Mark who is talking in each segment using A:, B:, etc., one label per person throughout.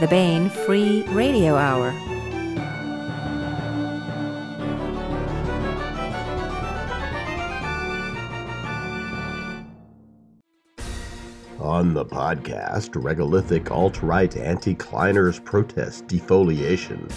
A: the Baen Free Radio Hour.
B: On the podcast, regolithic alt-right anti-cliners protest defoliation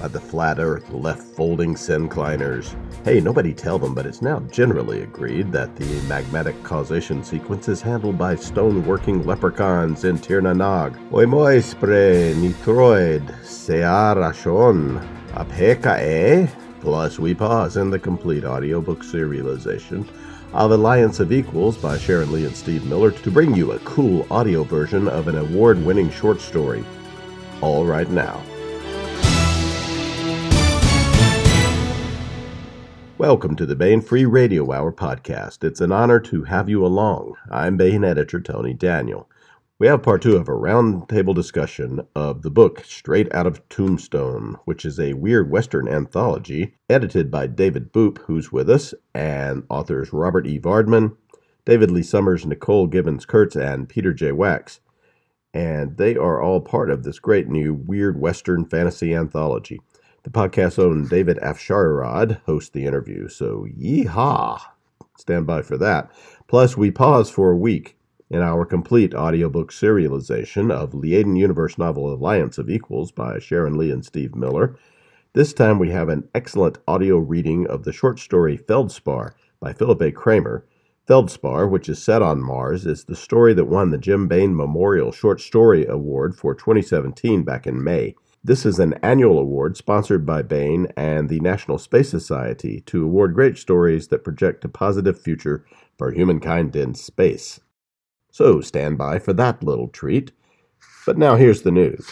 B: by the flat earth left folding syncliners. Hey, nobody tell them, but it's now generally agreed that the magmatic causation sequence is handled by stone-working leprechauns in Tir na Nog. Oi moi spre nitroid searachon apeka eh? Plus, we pause in the complete audiobook serialization of Alliance of Equals by Sharon Lee and Steve Miller to bring you a cool audio version of an award winning short story. All right now. Welcome to the Baen Free Radio Hour podcast. It's an honor to have you along. I'm Baen editor Tony Daniel. We have part two of a roundtable discussion of the book Straight Out of Tombstone, which is a weird Western anthology edited by David Boop, who's with us, and authors Robert E. Vardeman, David Lee Summers, Nicole Givens Kurtz, and Peter J. Wacks. And they are all part of this great new weird Western fantasy anthology. The podcast's own David Afsharirad hosts the interview, so yeehaw! Stand by for that. Plus, we pause for a week in our complete audiobook serialization of Liaden Universe novel Alliance of Equals by Sharon Lee and Steve Miller. This time we have an excellent audio reading of the short story Feldspar by Philip A. Kramer. Feldspar, which is set on Mars, is the story that won the Jim Baen Memorial Short Story Award for 2017 back in May. This is an annual award sponsored by Baen and the National Space Society to award great stories that project a positive future for humankind in space. So stand by for that little treat. But now here's the news.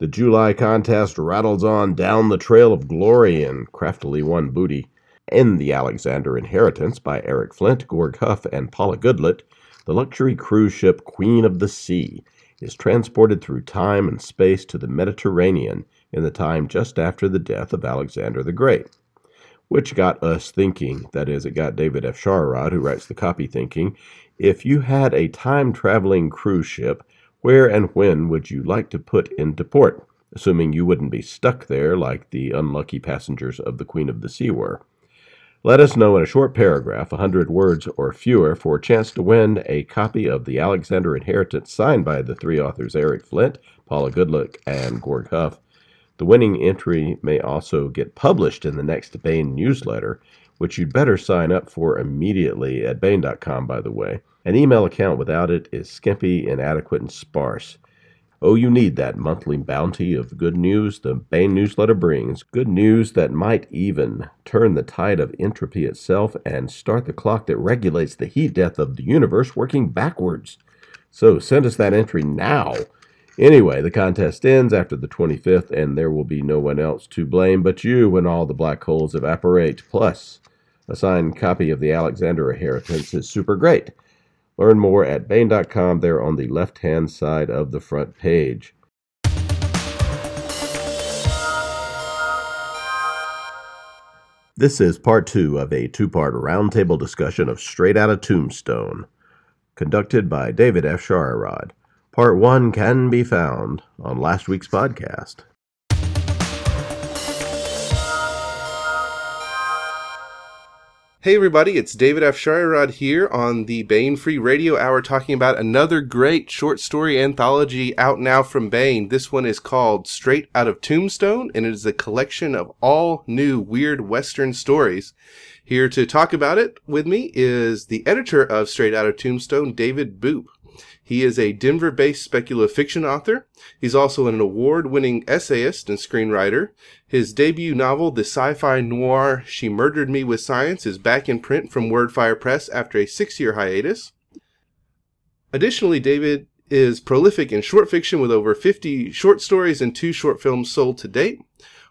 B: The July contest rattles on down the trail of glory and craftily won booty. In The Alexander Inheritance by Eric Flint, Gorg Huff, and Paula Goodlett, the luxury cruise ship Queen of the Sea is transported through time and space to the Mediterranean in the time just after the death of Alexander the Great which got us thinking. That is, it got David Afsharirad, who writes the copy, thinking if you had a time traveling cruise ship, where and when would you like to put into port, assuming you wouldn't be stuck there like the unlucky passengers of the Queen of the Sea were? Let us know in a short paragraph, a hundred words or fewer, for a chance to win a copy of the Alexander Inheritance signed by the three authors Eric Flint, Paula Goodlett, and Gorg Huff. The winning entry may also get published in the next Baen newsletter, which you'd better sign up for immediately at Baen.com, by the way. An email account without it is skimpy, inadequate, and sparse. Oh, you need that monthly bounty of good news the Baen newsletter brings. Good news that might even turn the tide of entropy itself and start the clock that regulates the heat death of the universe working backwards. So send us that entry now Anyway, the contest ends after the 25th, and there will be no one else to blame but you when all the black holes evaporate. Plus, a signed copy of the Alexander Inheritance is super great. Learn more at Baen.com there on the left hand side of the front page. This is part two of a two part roundtable discussion of Straight Outta Tombstone, conducted by David F. Afsharirad. Part one can be found on last week's podcast.
C: Hey everybody, it's David Afsharirad here on the Baen Free Radio Hour talking about another great short story anthology out now from Baen. This one is called Straight Out of Tombstone and it is a collection of all new weird western stories. Here to talk about it with me is the editor of Straight Out of Tombstone, David Boop. He is a Denver based speculative fiction author. He's also an award winning essayist and screenwriter. His debut novel, the sci fi noir She Murdered Me with Science, is back in print from Wordfire Press after a six year hiatus. Additionally, David is prolific in short fiction with over 50 short stories and two short films sold to date.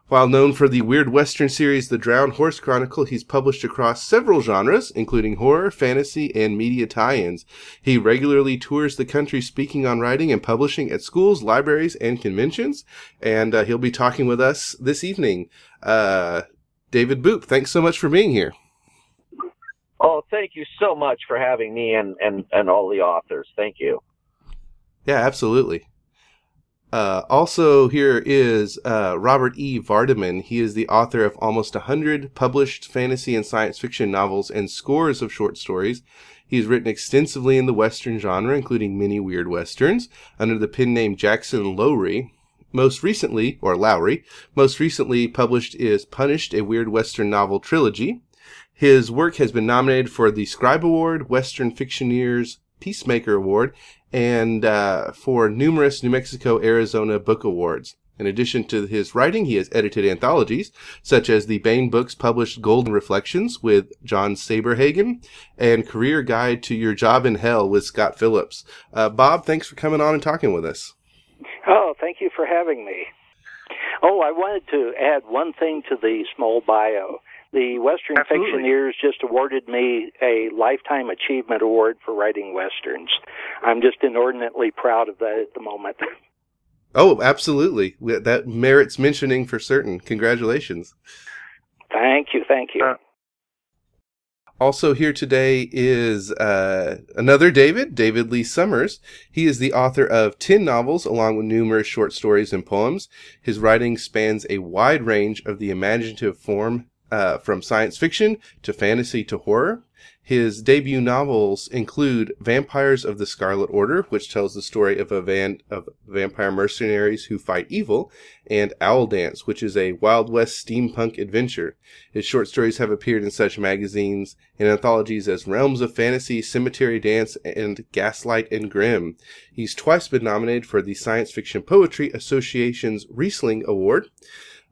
C: While known for the weird western series The Drowned Horse Chronicle, he's published across several genres, including horror, fantasy, and media tie-ins. He regularly tours the country speaking on writing and publishing at schools, libraries, and conventions, and uh, he'll be talking with us this evening. Uh, David Boop, thanks so much for being here.
D: Oh, thank you so much for having me and, and, and all the authors. Thank you.
C: Yeah, absolutely. Uh, also, here is uh, Robert E. Vardeman. He is the author of almost 100 published fantasy and science fiction novels and scores of short stories. He's written extensively in the Western genre, including many weird Westerns, under the pen name Jackson Lowry. Most recently, or Lowry, most recently published is Punished, a Weird Western Novel Trilogy. His work has been nominated for the Scribe Award, Western Fictioneers Peacemaker Award, and uh, for numerous New Mexico Arizona Book Awards. In addition to his writing, he has edited anthologies such as the Baen Books published Golden Reflections with Joan Saberhagen and Career Guide to Your Job in Hell with Scott Phillips. Uh, Bob, thanks for coming on and talking with us.
E: Oh, thank you for having me. Oh, I wanted to add one thing to the small bio. The Western
C: Absolutely.
E: Fictioneers just awarded me a Lifetime Achievement Award for writing Westerns. I'm just inordinately proud of that at the moment.
C: Oh, absolutely. That merits mentioning for certain. Congratulations.
E: Thank you, thank you.
C: Uh, also here today is uh, another David, David Lee Summers. He is the author of 10 novels along with numerous short stories and poems. His writing spans a wide range of the imaginative form uh, from science fiction to fantasy to horror. His debut novels include Vampires of the Scarlet Order, which tells the story of a band of vampire mercenaries who fight evil, and Owl Dance, which is a Wild West steampunk adventure. His short stories have appeared in such magazines and anthologies as Realms of Fantasy, Cemetery Dance, and Gaslight and Grimm. He's twice been nominated for the Science Fiction Poetry Association's Rhysling Award.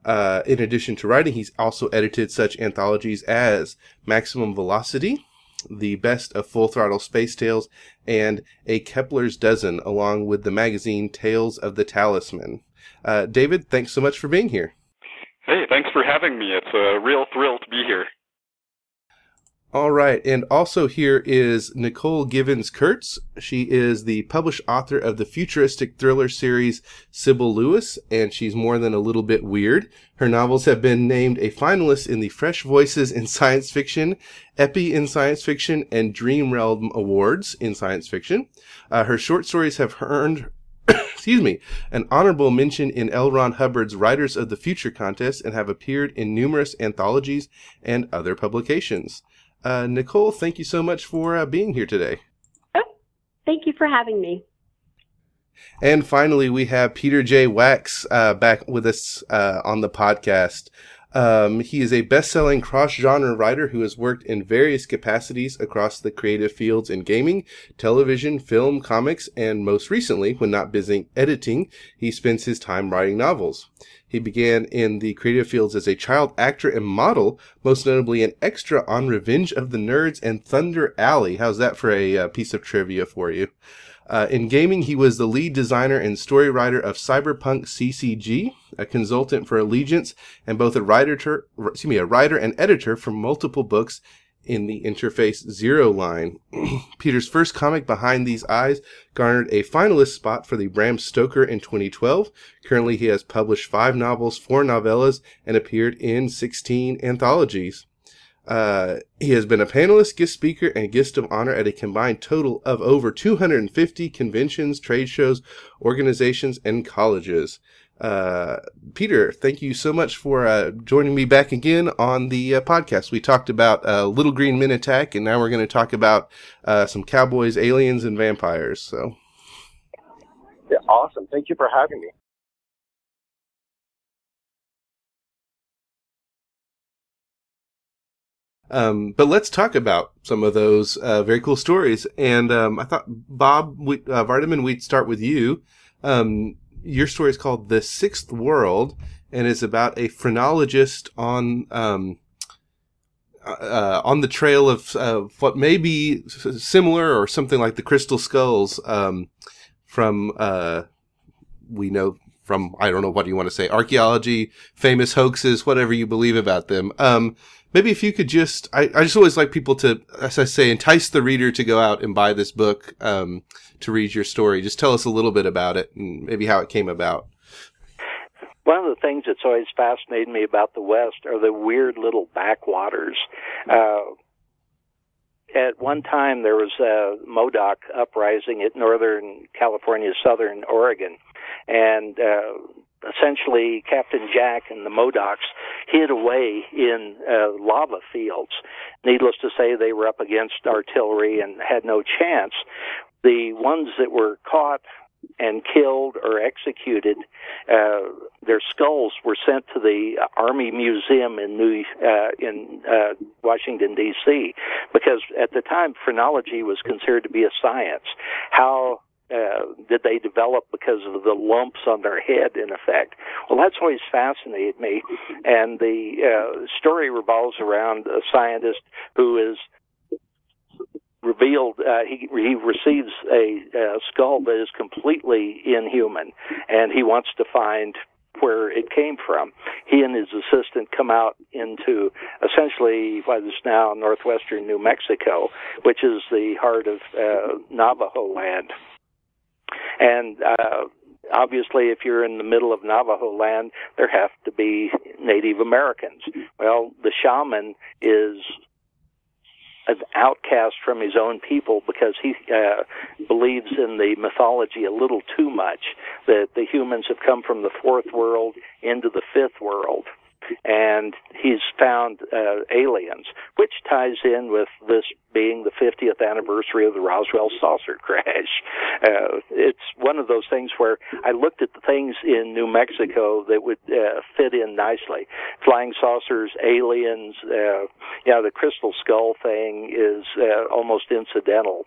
C: Uh, in addition to writing, he's also edited such anthologies as Maximum Velocity, the best of Full Throttle Space Tales, and A Kepler's Dozen, along with the magazine Tales of the Talisman. Uh, David, thanks so much for being here.
F: Hey, thanks for having me. It's a real thrill to be here.
C: All right, and also here is Nicole Givens Kurtz. She is the published author of the futuristic thriller series Cybil Lewis, and she's more than a little bit weird. Her novels have been named a finalist in the Fresh Voices in Science Fiction, EPPIE in Science Fiction, and Dream Realm Awards in Science Fiction. Uh, her short stories have earned excuse me, an honorable mention in L. Ron Hubbard's Writers of the Future contest and have appeared in numerous anthologies and other publications. Uh, Nicole, thank you so much for uh, being here today.
G: Oh, thank you for having me.
C: And finally, we have Peter J. Wacks uh, back with us uh, on the podcast. Um, he is a best-selling cross-genre writer who has worked in various capacities across the creative fields in gaming, television, film, comics, and most recently, when not busy editing, he spends his time writing novels. He began in the creative fields as a child actor and model, most notably an extra on Revenge of the Nerds and Thunder Alley. How's that for a uh, piece of trivia for you? Uh, in gaming, he was the lead designer and story writer of Cyberpunk CCG, a consultant for Allegiance, and both a writer, excuse me, a writer and editor for multiple books in the Interface Zero line. Peter's first comic, Behind These Eyes, garnered a finalist spot for the Bram Stoker in 2012. Currently, he has published five novels, four novellas, and appeared in 16 anthologies. Uh, he has been a panelist, guest speaker, and guest of honor at a combined total of over 250 conventions, trade shows, organizations, and colleges. Uh, Peter, thank you so much for uh, joining me back again on the uh, podcast. We talked about uh, Little Green Men Attack, and now we're going to talk about uh, some cowboys, aliens, and vampires. So,
H: yeah, awesome! Thank you for having me.
C: Um, but let's talk about some of those uh, very cool stories. And um, I thought, Bob we, uh, Vardeman, we'd start with you. Um, your story is called The Sixth World and is about a phrenologist on um, uh, on the trail of uh, what may be similar or something like the Crystal Skulls um, from uh, we know from I don't know what you want to say archaeology, famous hoaxes, whatever you believe about them. Um, maybe if you could just, I, I just always like people to, as I say, entice the reader to go out and buy this book, um, to read your story. Just tell us a little bit about it and maybe how it came about.
E: One of the things that's always fascinated me about the West are the weird little backwaters. Uh, at one time there was a Modoc uprising at northern California, southern Oregon, and uh, essentially Captain Jack and the Modocs hid away in uh, lava fields. Needless to say, they were up against artillery and had no chance. The ones that were caught and killed or executed, uh, their skulls were sent to the Army Museum in New uh, in uh, Washington D.C. because at the time phrenology was considered to be a science. How uh, did they develop because of the lumps on their head, in effect? Well, that's always fascinated me. And the uh, story revolves around a scientist who is revealed uh, he he receives a, a skull that is completely inhuman, and he wants to find where it came from. He and his assistant come out into essentially what is now northwestern New Mexico, which is the heart of uh, Navajo land. And uh, obviously, if you're in the middle of Navajo land, there have to be Native Americans. Well, the shaman is an outcast from his own people because he uh, believes in the mythology a little too much that the humans have come from the fourth world into the fifth world and he's found uh, aliens, which ties in with this being the 50th anniversary of the Roswell saucer crash. Uh, it's one of those things where I looked at the things in New Mexico that would uh, fit in nicely. Flying saucers, aliens, uh, yeah, the crystal skull thing is uh, almost incidental.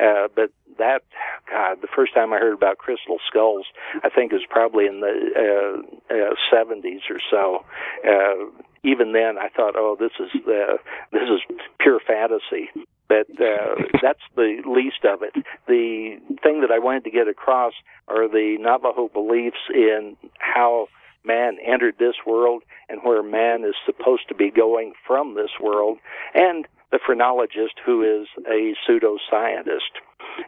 E: Uh, but that, God, the first time I heard about crystal skulls, I think it was probably in the uh, uh, 70s or so. Uh, even then, I thought, oh, this is uh, this is pure fantasy. But uh, that's the least of it. The thing that I wanted to get across are the Navajo beliefs in how man entered this world and where man is supposed to be going from this world, and the phrenologist who is a pseudoscientist.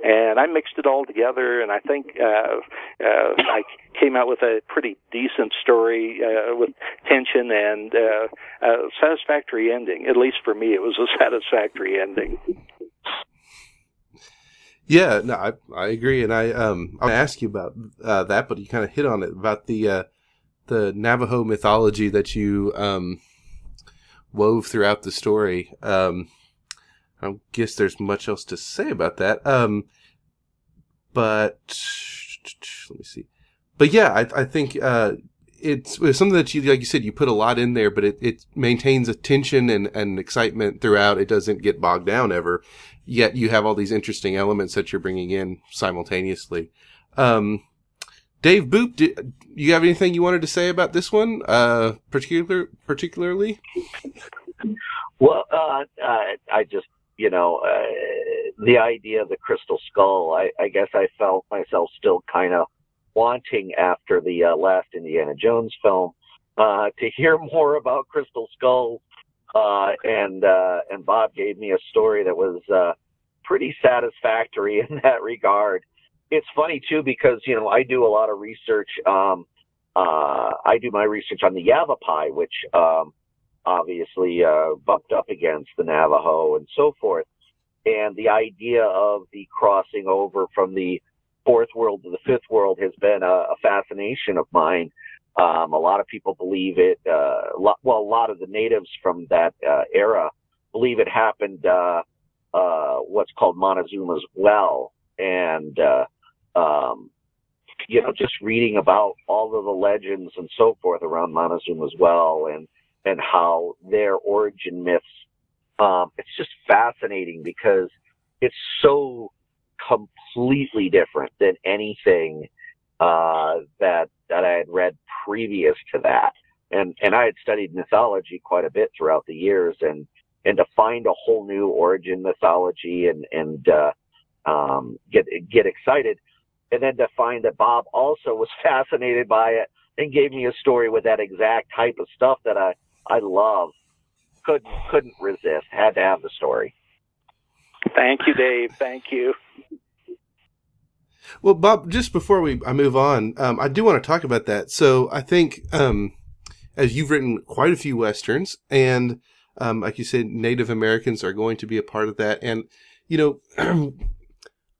E: And I mixed it all together, and I think uh, uh, I came out with a pretty decent story uh, with tension and uh, a satisfactory ending. At least for me, it was a satisfactory ending.
C: Yeah, no, I I agree, and I um I ask you about uh, that, but you kind of hit on it about the uh, the Navajo mythology that you um wove throughout the story. Um, I guess there's much else to say about that. Um, but let me see. But yeah, I, I think uh, it's, it's, something that you, like you said, you put a lot in there, but it, it maintains a tension and, and excitement throughout. It doesn't get bogged down ever. Yet you have all these interesting elements that you're bringing in simultaneously. Um, Dave Boop, do you have anything you wanted to say about this one, uh, particular particularly?
D: Well, uh, uh, I just, you know, uh, the idea of the crystal skull. I, I guess I felt myself still kind of wanting after the uh, last Indiana Jones film uh, to hear more about crystal skulls. Uh, and uh, and Bob gave me a story that was uh, pretty satisfactory in that regard it's funny too because you know I do a lot of research. Um, uh, I do my research on the Yavapai, which um, obviously uh, bumped up against the Navajo and so forth. And the idea of the crossing over from the fourth world to the fifth world has been a, a fascination of mine. Um, a lot of people believe it. Uh, well, a lot of the natives from that uh, era believe it happened. Uh, uh, what's called Montezuma's Well, and uh, um, you know, just reading about all of the legends and so forth around Montezuma as well, and and how their origin myths. Um, it's just fascinating because it's so completely different than anything uh, that that I had read previous to that, and and I had studied mythology quite a bit throughout the years, and and to find a whole new origin mythology and and uh, um, get get excited and then to find that Bob also was fascinated by it and gave me a story with that exact type of stuff that I I love. Couldn't couldn't resist. Had to have the story.
E: Thank you, Dave. Thank you.
C: Well, Bob, just before we I move on, um, I do want to talk about that. So I think um, as you've written quite a few westerns, and Um, like you said, Native Americans are going to be a part of that. And, you know,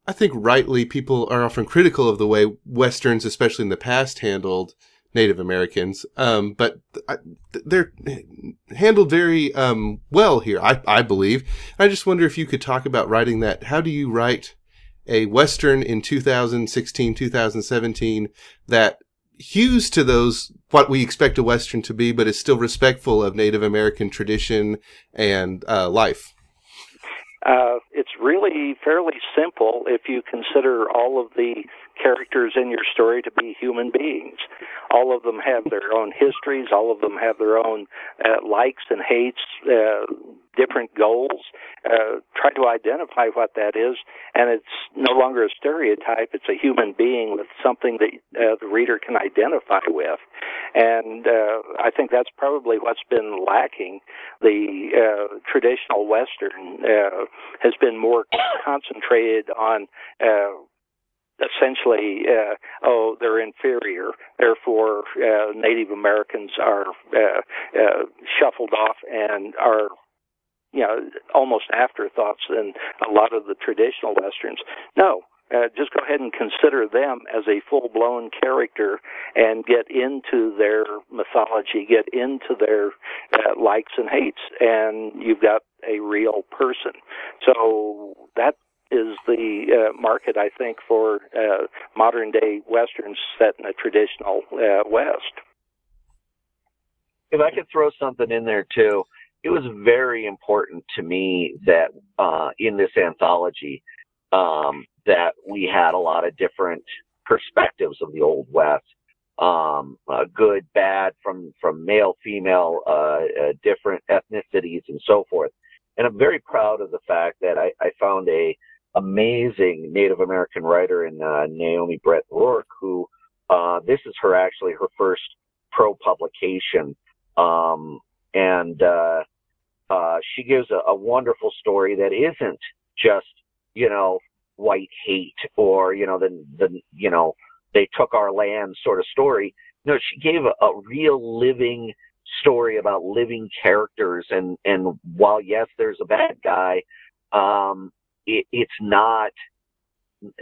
C: I think rightly people are often critical of the way Westerns, especially in the past, handled Native Americans. Um, but they're handled very um, well here, I, I believe. I just wonder if you could talk about writing that. How do you write a Western in 2016, 2017 that hews to those what we expect a Western to be, but is still respectful of Native American tradition and uh, life?
E: Uh, it's really fairly simple if you consider all of the characters in your story to be human beings. All of them have their own histories. All of them have their own uh, likes and hates, uh, different goals. Uh, try to identify what that is, and it's no longer a stereotype. It's a human being with something that uh, the reader can identify with. And uh, I think that's probably what's been lacking. The uh, traditional Western has been more concentrated on essentially, uh, oh, they're inferior. Therefore, uh, Native Americans are uh, uh, shuffled off and are, you know, almost afterthoughts in a lot of the traditional westerns. No. Uh, just go ahead and consider them as a full blown character and get into their mythology, get into their uh, likes and hates, and you've got a real person. So that is the uh, market, I think, for uh, modern day westerns set in a traditional uh, West.
D: If I could throw something in there too, it was very important to me that uh, in this anthology um, that we had a lot of different perspectives of the Old West. Um, uh, good, bad, from from male, female, uh, different ethnicities, and so forth. And I'm very proud of the fact that I, I found a amazing Native American writer in uh, Naomi Brett Rourke, who uh, this is her actually her first pro publication, um, and uh, uh, she gives a, a wonderful story that isn't just you know white hate or you know the the you know they took our land sort of story. No, she gave a, a real living story about living characters and and while yes there's a bad guy um it, it's not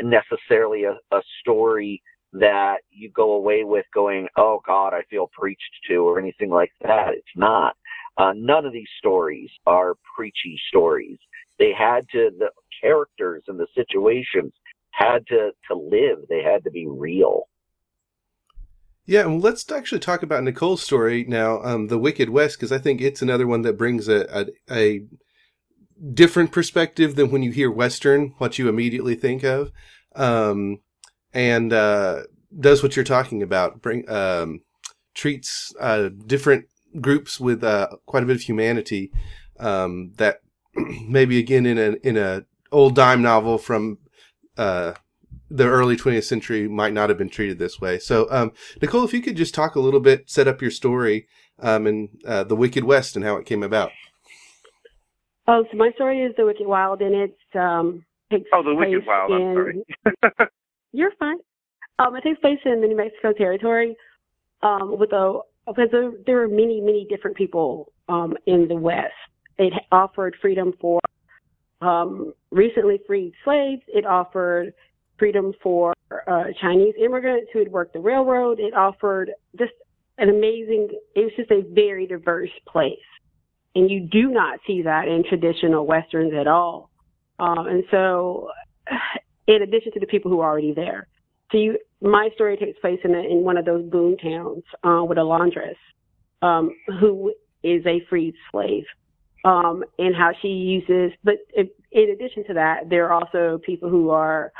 D: necessarily a, a story that you go away with going, oh God, I feel preached to or anything like that. It's not. Uh, none of these stories are preachy stories. They had to, the characters and the situations had to, to live. They had to be real.
C: Yeah, and let's actually talk about Nicole's story now, um, The Wicked West, because I think it's another one that brings a, a, a different perspective than when you hear Western, what you immediately think of, um, and uh, does what you're talking about. Bring um, treats uh, different groups with uh, quite a bit of humanity um, that maybe again in a in a old dime novel from uh, the early 20th century might not have been treated this way. So, um, Nicole, if you could just talk a little bit, set up your story um, and uh, the Wicked West and how it came about.
G: Oh, so my story is the Wicked Wild, and it's um takes
H: oh the Wicked Wild.
G: In,
H: I'm sorry.
G: you're fine. Um, it takes place in the New Mexico territory. Um, with a because there, there are many many different people um in the West. It offered freedom for um recently freed slaves. It offered freedom for uh, Chinese immigrants who had worked the railroad. It offered just an amazing. It was just a very diverse place and you do not see that in traditional westerns at all. Um, and so, in addition to the people who are already there, so you, my story takes place in, a, in one of those boom towns uh, with a laundress um, who is a freed slave, um, and how she uses. But in addition to that, there are also people who are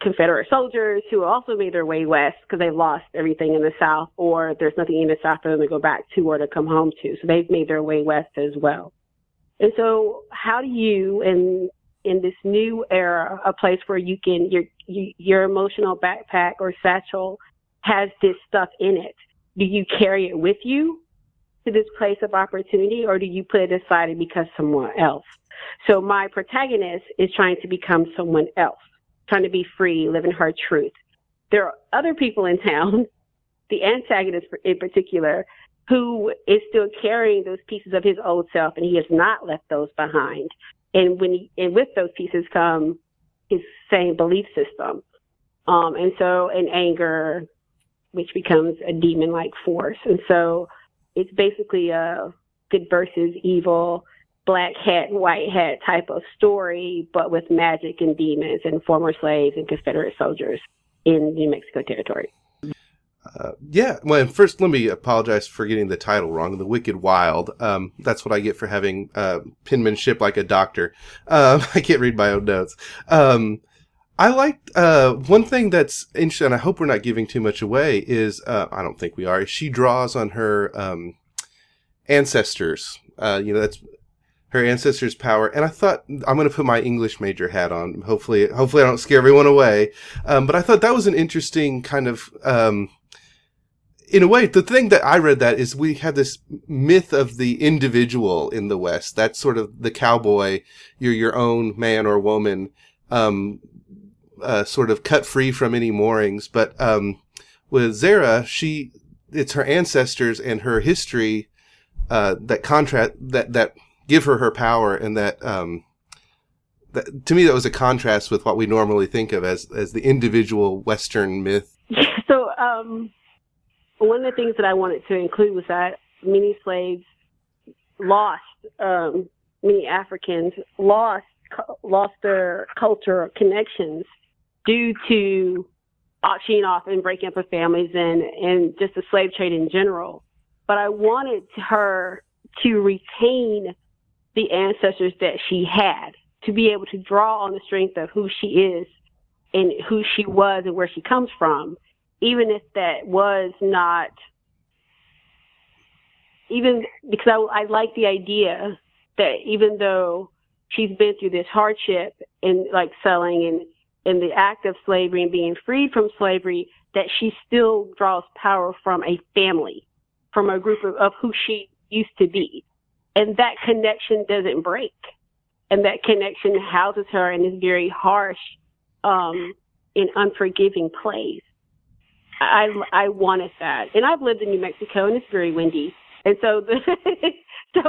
G: Confederate soldiers who also made their way west because they lost everything in the South, or there's nothing in the South for them to go back to or to come home to. So they've made their way west as well. And so, how do you, in in this new era, a place where you can your your emotional backpack or satchel has this stuff in it? Do you carry it with you to this place of opportunity, or do you put it aside and become someone else? So my protagonist is trying to become someone else trying to be free, living her truth. There are other people in town, the antagonist in particular, who is still carrying those pieces of his old self, and he has not left those behind. And when he, and with those pieces come his same belief system. Um, and so, and anger, which becomes a demon-like force. And so, it's basically a good versus evil, black hat, and white hat type of story, but with magic and demons and former slaves and Confederate soldiers in New Mexico territory.
C: Uh, yeah, well, first let me apologize for getting the title wrong. The Wicked Wild. Um, that's what I get for having uh, penmanship like a doctor. Uh, I can't read my own notes. Um, I like uh, one thing that's interesting. I hope we're not giving too much away. Is uh, I don't think we are. She draws on her um, ancestors. Uh, you know, that's her ancestors' power. And I thought I'm going to put my English major hat on. Hopefully, hopefully I don't scare everyone away. Um, but I thought that was an interesting kind of, um, in a way, the thing that I read that is we have this myth of the individual in the West. That's sort of the cowboy. You're your own man or woman, um, uh, sort of cut free from any moorings. But, um, with Zara, she, it's her ancestors and her history, uh, that contrast, that, that give her her power and that, um, that, to me, that was a contrast with what we normally think of as, as the individual Western myth.
G: So, um, one of the things that I wanted to include was that many slaves lost, um, many Africans lost lost their culture connections due to auctioning off and breaking up of families and and just the slave trade in general. But I wanted her to retain the ancestors that she had, to be able to draw on the strength of who she is and who she was and where she comes from even if that was not even because I, I like the idea that even though she's been through this hardship and like selling and in the act of slavery and being freed from slavery, that she still draws power from a family, from a group of, of who she used to be. And that connection doesn't break. And that connection houses her in this very harsh um, and unforgiving place. I I wanted that, and I've lived in New Mexico, and it's very windy, and so the, so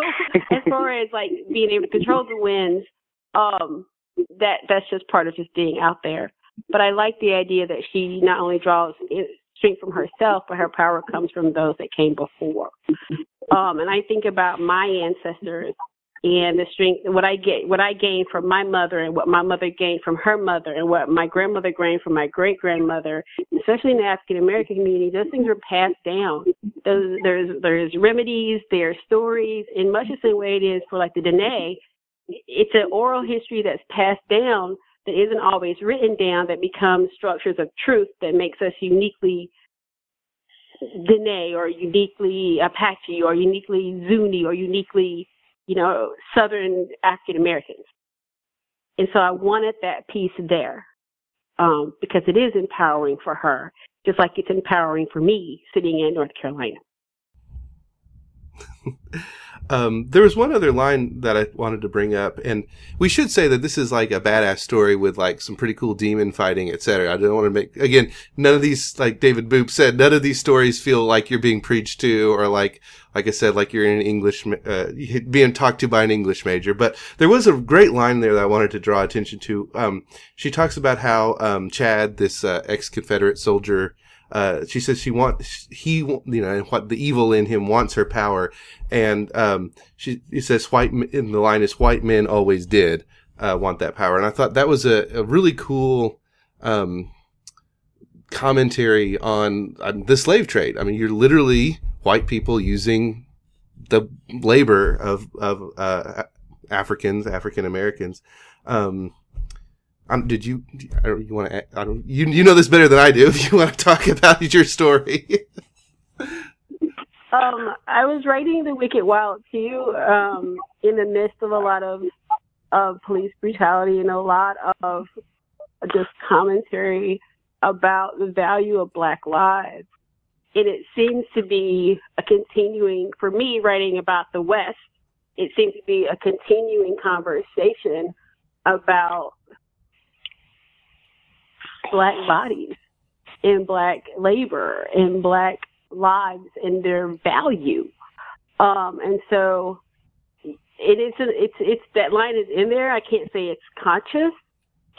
G: as far as like being able to control the winds, um, that that's just part of just being out there. But I like the idea that she not only draws strength from herself, but her power comes from those that came before. Um, and I think about my ancestors and the strength what I get what I gained from my mother and what my mother gained from her mother and what my grandmother gained from my great grandmother, especially in the African American community, those things are passed down. There's there's there's remedies, there's stories, in much the same way it is for like the Dene. It's an oral history that's passed down that isn't always written down that becomes structures of truth that makes us uniquely Dene or uniquely Apache or uniquely Zuni or uniquely you know, Southern African Americans. And so I wanted that piece there um, because it is empowering for her, just like it's empowering for me sitting in North Carolina.
C: Um, there was one other line that I wanted to bring up, and we should say that this is like a badass story with like some pretty cool demon fighting, etc. I don't want to make again none of these like David Boop said, none of these stories feel like you're being preached to or like like I said, like you're in an English uh, being talked to by an English major. But there was a great line there that I wanted to draw attention to. Um, she talks about how um, Chad, this uh, ex Confederate soldier, uh, she says she wants he you know what the evil in him wants her power. And um, she he says white in the line is white men always did uh, want that power. And i thought that was a, a really cool um, commentary on, on the slave trade. I mean you're literally white people using the labor of of uh, africans african americans um, um, did you? I don't. You want to? I don't. You you know this better than I do. If you want to talk about your story.
G: um, I was writing the Wicked Wild too. Um, in the midst of a lot of of police brutality and a lot of just commentary about the value of Black lives. And it seems to be a continuing, for me, writing about the West, it seems to be a continuing conversation about black bodies and black labor and black lives and their value. Um, and so it is it's it's that line is in there. I can't say it's conscious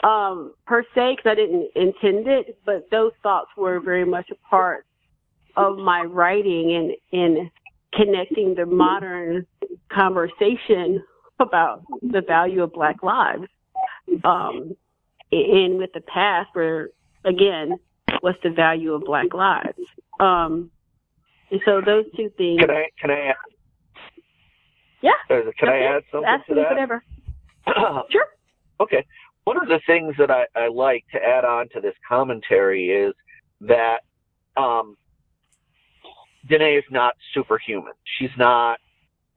G: um, per se because I didn't intend it, but those thoughts were very much a part of my writing and in connecting the modern conversation about the value of Black lives, um, and with the past, where again, what's the value of Black lives? Um, and so those two things.
D: Can I can I
G: add?
D: yeah. Can I add something
G: Ask
D: to that?
G: whatever. sure.
D: Okay. One of the things that I, I like to add on to this commentary is that um, Danae is not superhuman. She's not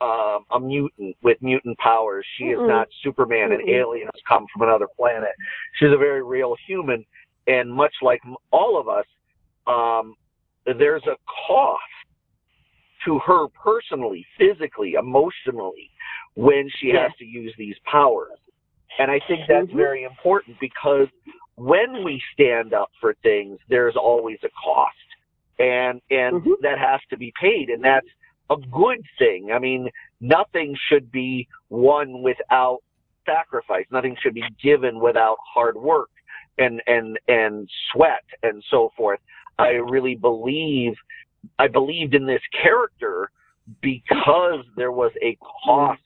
D: um, a mutant with mutant powers. She is
G: Mm-mm.
D: not Superman, an
G: Mm-mm.
D: alien who's come from another planet. She's a very real human, and much like all of us, um, there's a cost to her personally, physically, emotionally, when she has to use these powers. And I think that's
G: Mhm.
D: very important because when we stand up for things, there's always a cost. And and
G: Mhm.
D: that has to be paid and that's a good thing. I mean, nothing should be won without sacrifice. Nothing should be given without hard work and and and sweat and so forth. I really believe I believed in this character because there was a cost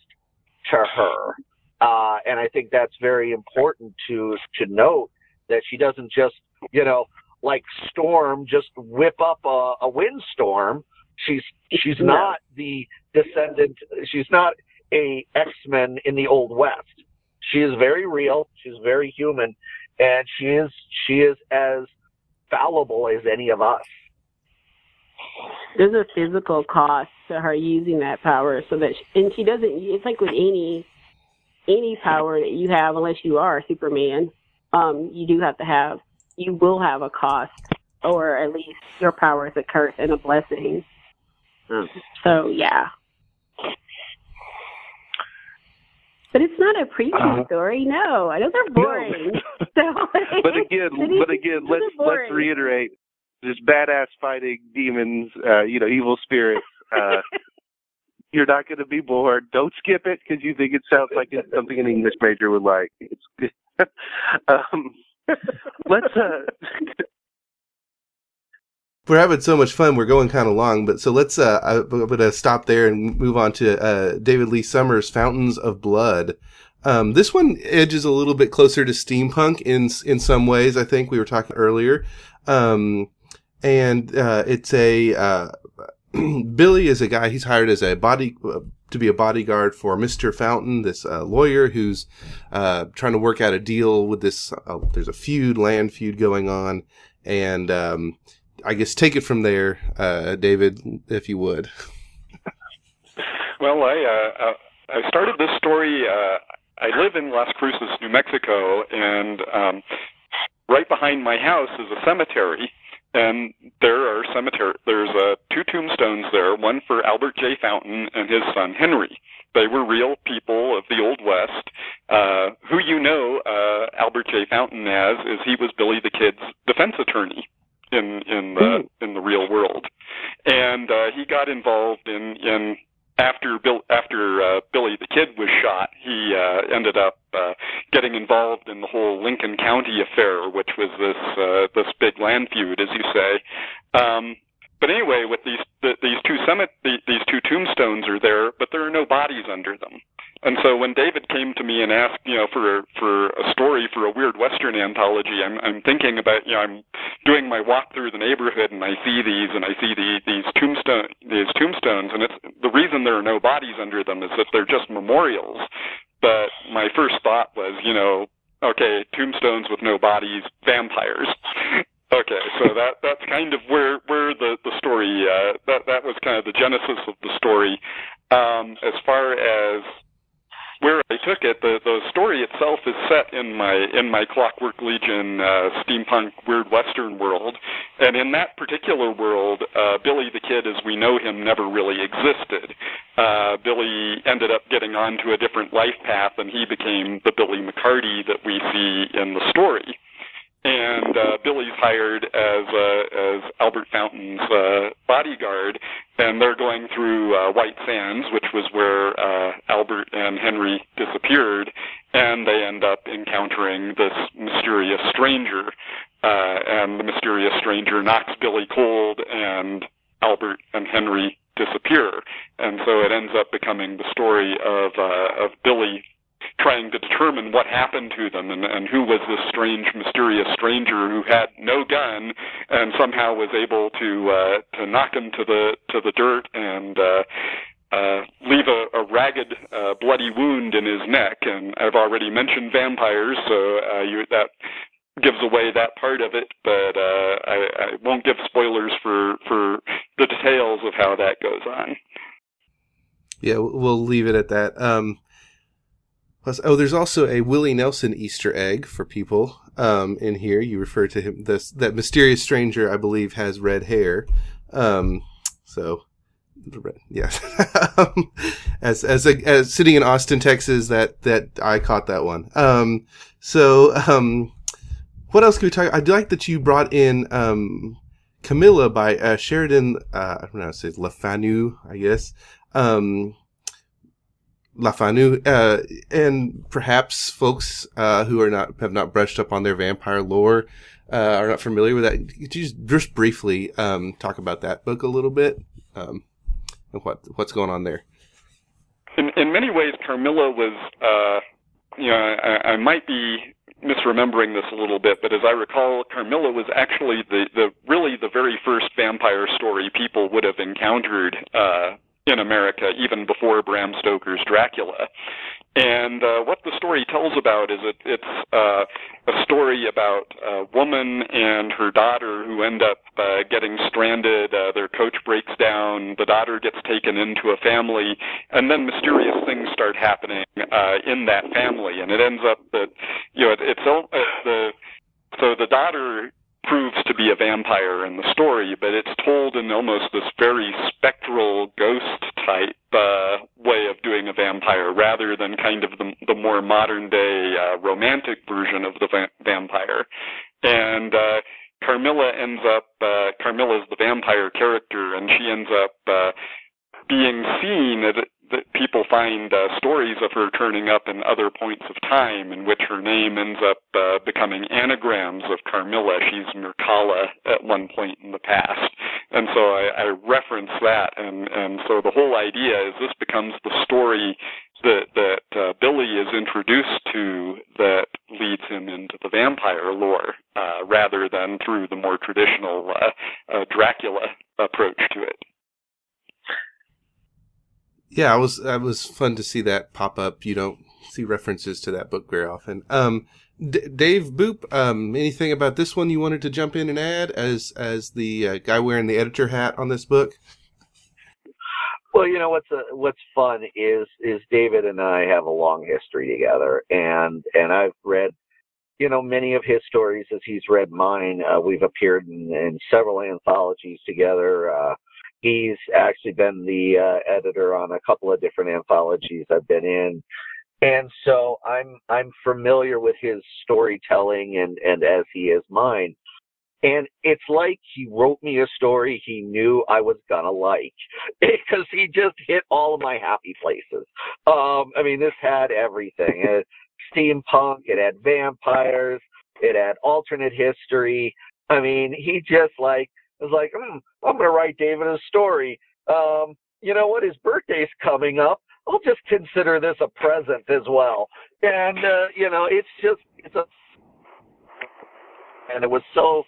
D: to her. Uh, and I think that's very important to to note that she doesn't just, you know, like storm, just whip up a, a windstorm. She's she's
G: No.
D: not the descendant. She's not a X Men in the Old West. She is very real. She's very human, and she is she is as fallible as any of us.
G: There's a physical cost to her using that power, so that she, and she doesn't. It's like with any any power that you have, unless you are Superman, um, you do have to have. You will have a cost, or at least your power is a curse and a blessing. Um, so yeah. But it's not a preaching
I: Uh-huh.
G: story. No, I know they're boring. so,
I: but again, but again, let's let's reiterate: this badass fighting demons, uh, you know, evil spirits. Uh, you're not going to be bored. Don't skip it because you think it sounds like it's something an English major would like. It's um, let's uh,
C: We're having so much fun. We're going kind of long, but so let's. Uh, I- going to stop there and move on to uh, David Lee Summers' "Fountains of Blood." Um, this one edges a little bit closer to steampunk in in some ways. I think we were talking earlier, um, and uh, it's a uh, Billy is a guy. He's hired as a body uh, to be a bodyguard for Mister Fountain, this uh, lawyer who's uh, trying to work out a deal with this. Uh, there's a feud, land feud going on, and um, I guess take it from there, uh, David, if you would.
F: Well, I uh, uh, I started this story. Uh, I live in Las Cruces, New Mexico, and um, right behind my house is a cemetery. And there are cemetery. There's uh, two tombstones there. One for Albert J. Fountain and his son Henry. They were real people of the Old West. Uh, who you know uh, Albert J. Fountain as is he was Billy the Kid's defense attorney in in the in the real world, and uh, he got involved in in after Bill after uh, Billy the Kid was shot, he uh, ended up uh, getting involved in the whole Lincoln County affair, which was this uh, this big land feud, as you say. Um, but anyway, with these the, these two summit the, these two tombstones are there, but there are no bodies under them. And so when David came to me and asked, you know, for for a story for a weird Western anthology, I'm I'm thinking about, you know, I'm doing my walk through the neighborhood and I see these and I see the, these tombstone these tombstones, and it's the reason there are no bodies under them is that they're just memorials. But my first thought was, you know, okay, tombstones with no bodies, vampires. Okay, so that that's kind of where where the the story uh, that that was kind of the genesis of the story. Um, as far as where I took it, the the story itself is set in my in my Clockwork Legion uh, steampunk weird western world, and in that particular world, uh, Billy the Kid, as we know him, never really existed. Uh, Billy ended up getting onto a different life path, and he became the Billy McCarty that we see in the story. And uh, Billy's hired as uh, as Albert Fountain's uh, bodyguard, and they're going through uh, White Sands, which was where uh, Albert and Henry disappeared, and they end up encountering this mysterious stranger, uh, and the mysterious stranger knocks Billy cold, and Albert and Henry disappear, and so it ends up becoming the story of uh, of Billy trying to determine what happened to them and, and who was this strange, mysterious stranger who had no gun and somehow was able to uh, to knock him to the to the dirt and uh, uh, leave a, a ragged, uh, bloody wound in his neck. And I've already mentioned vampires, so uh, you, that gives away that part of it. But uh, I, I won't give spoilers for for the details of how that goes on.
C: Yeah, we'll leave it at that. Um, plus, oh, there's also a Willie Nelson Easter egg for people um, in here. You refer to him this that mysterious stranger, I believe, has red hair. Um, so, yes, as as a, as sitting in Austin, Texas, that that I caught that one. Um, so, um, what else can we talk? I'd like that you brought in um, Camilla by uh, Sheridan. Uh, I don't know say LeFanu, I guess. Um, LaFanu, uh, and perhaps folks uh, who are not have not brushed up on their vampire lore uh, are not familiar with that. Could you just, just briefly um, talk about that book a little bit um, and what what's going on there?
F: In, in many ways, Carmilla was, uh, you know, I, I might be misremembering this a little bit, but as I recall, Carmilla was actually the, the really the very first vampire story people would have encountered uh, in America, even before Bram Stoker's Dracula. And uh, what the story tells about is it, it's uh, a story about a woman and her daughter who end up uh, getting stranded. Uh, their coach breaks down. The daughter gets taken into a family, and then mysterious things start happening uh, in that family. And it ends up that you know it, it's uh, the so the daughter proves to be a vampire in the story, but it's told in almost this very spectral ghost type uh, way of doing a vampire rather than kind of the, the more modern day uh, romantic version of the va- vampire. And uh, Carmilla ends up, uh, Carmilla is the vampire character, and she ends up uh, being seen at, that people find uh, stories of her turning up in other points of time in which her name ends up uh, becoming anagrams of Carmilla. She's Mircalla at one point in the past. And so I, I reference that. And, and so the whole idea is this becomes the story that, that uh, Billy is introduced to that leads him into the vampire lore uh, rather than through the more traditional uh, uh, Dracula approach to it
C: yeah, I was that was fun to see that pop up. You don't see references to that book very often. Um, D- Dave Boop, um, anything about this one you wanted to jump in and add as as the uh, guy wearing the editor hat on this book?
D: Well, you know what's uh, what's fun is is David and I have a long history together, and and I've read, you know, many of his stories as he's read mine. Uh, we've appeared in, in several anthologies together. Uh, He's actually been the uh, editor on a couple of different anthologies I've been in. And so I'm I'm familiar with his storytelling and and as he is mine. And it's like he wrote me a story he knew I was gonna like because he just hit all of my happy places. Um, I mean, this had everything. It had steampunk, it had vampires, it had alternate history. I mean, he just like was like, hmm, I'm going to write David a story. Um, you know what? His birthday's coming up. I'll just consider this a present as well. And uh, you know, it's just it's a and it was so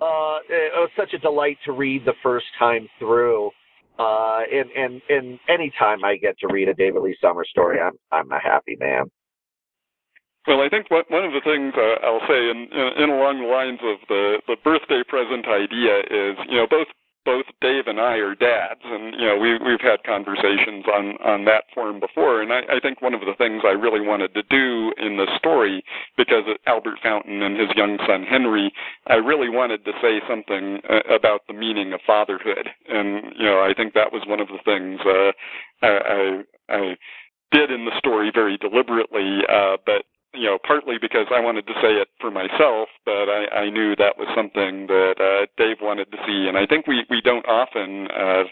D: uh, it was such a delight to read the first time through. Uh, and and and anytime I get to read a David Lee Summer story, I'm I'm a happy man.
F: Well, I think what, one of the things uh, I'll say, in, in, in along the lines of the the birthday present idea, is you know both both Dave and I are dads, and you know we we've had conversations on on that form before, and I, I think one of the things I really wanted to do in the story, because Albert Fountain and his young son Henry, I really wanted to say something uh, about the meaning of fatherhood, and you know I think that was one of the things uh, I, I I did in the story very deliberately, uh, but you know, partly because I wanted to say it for myself, but I, I knew that was something that uh, Dave wanted to see, and I think we we don't often uh,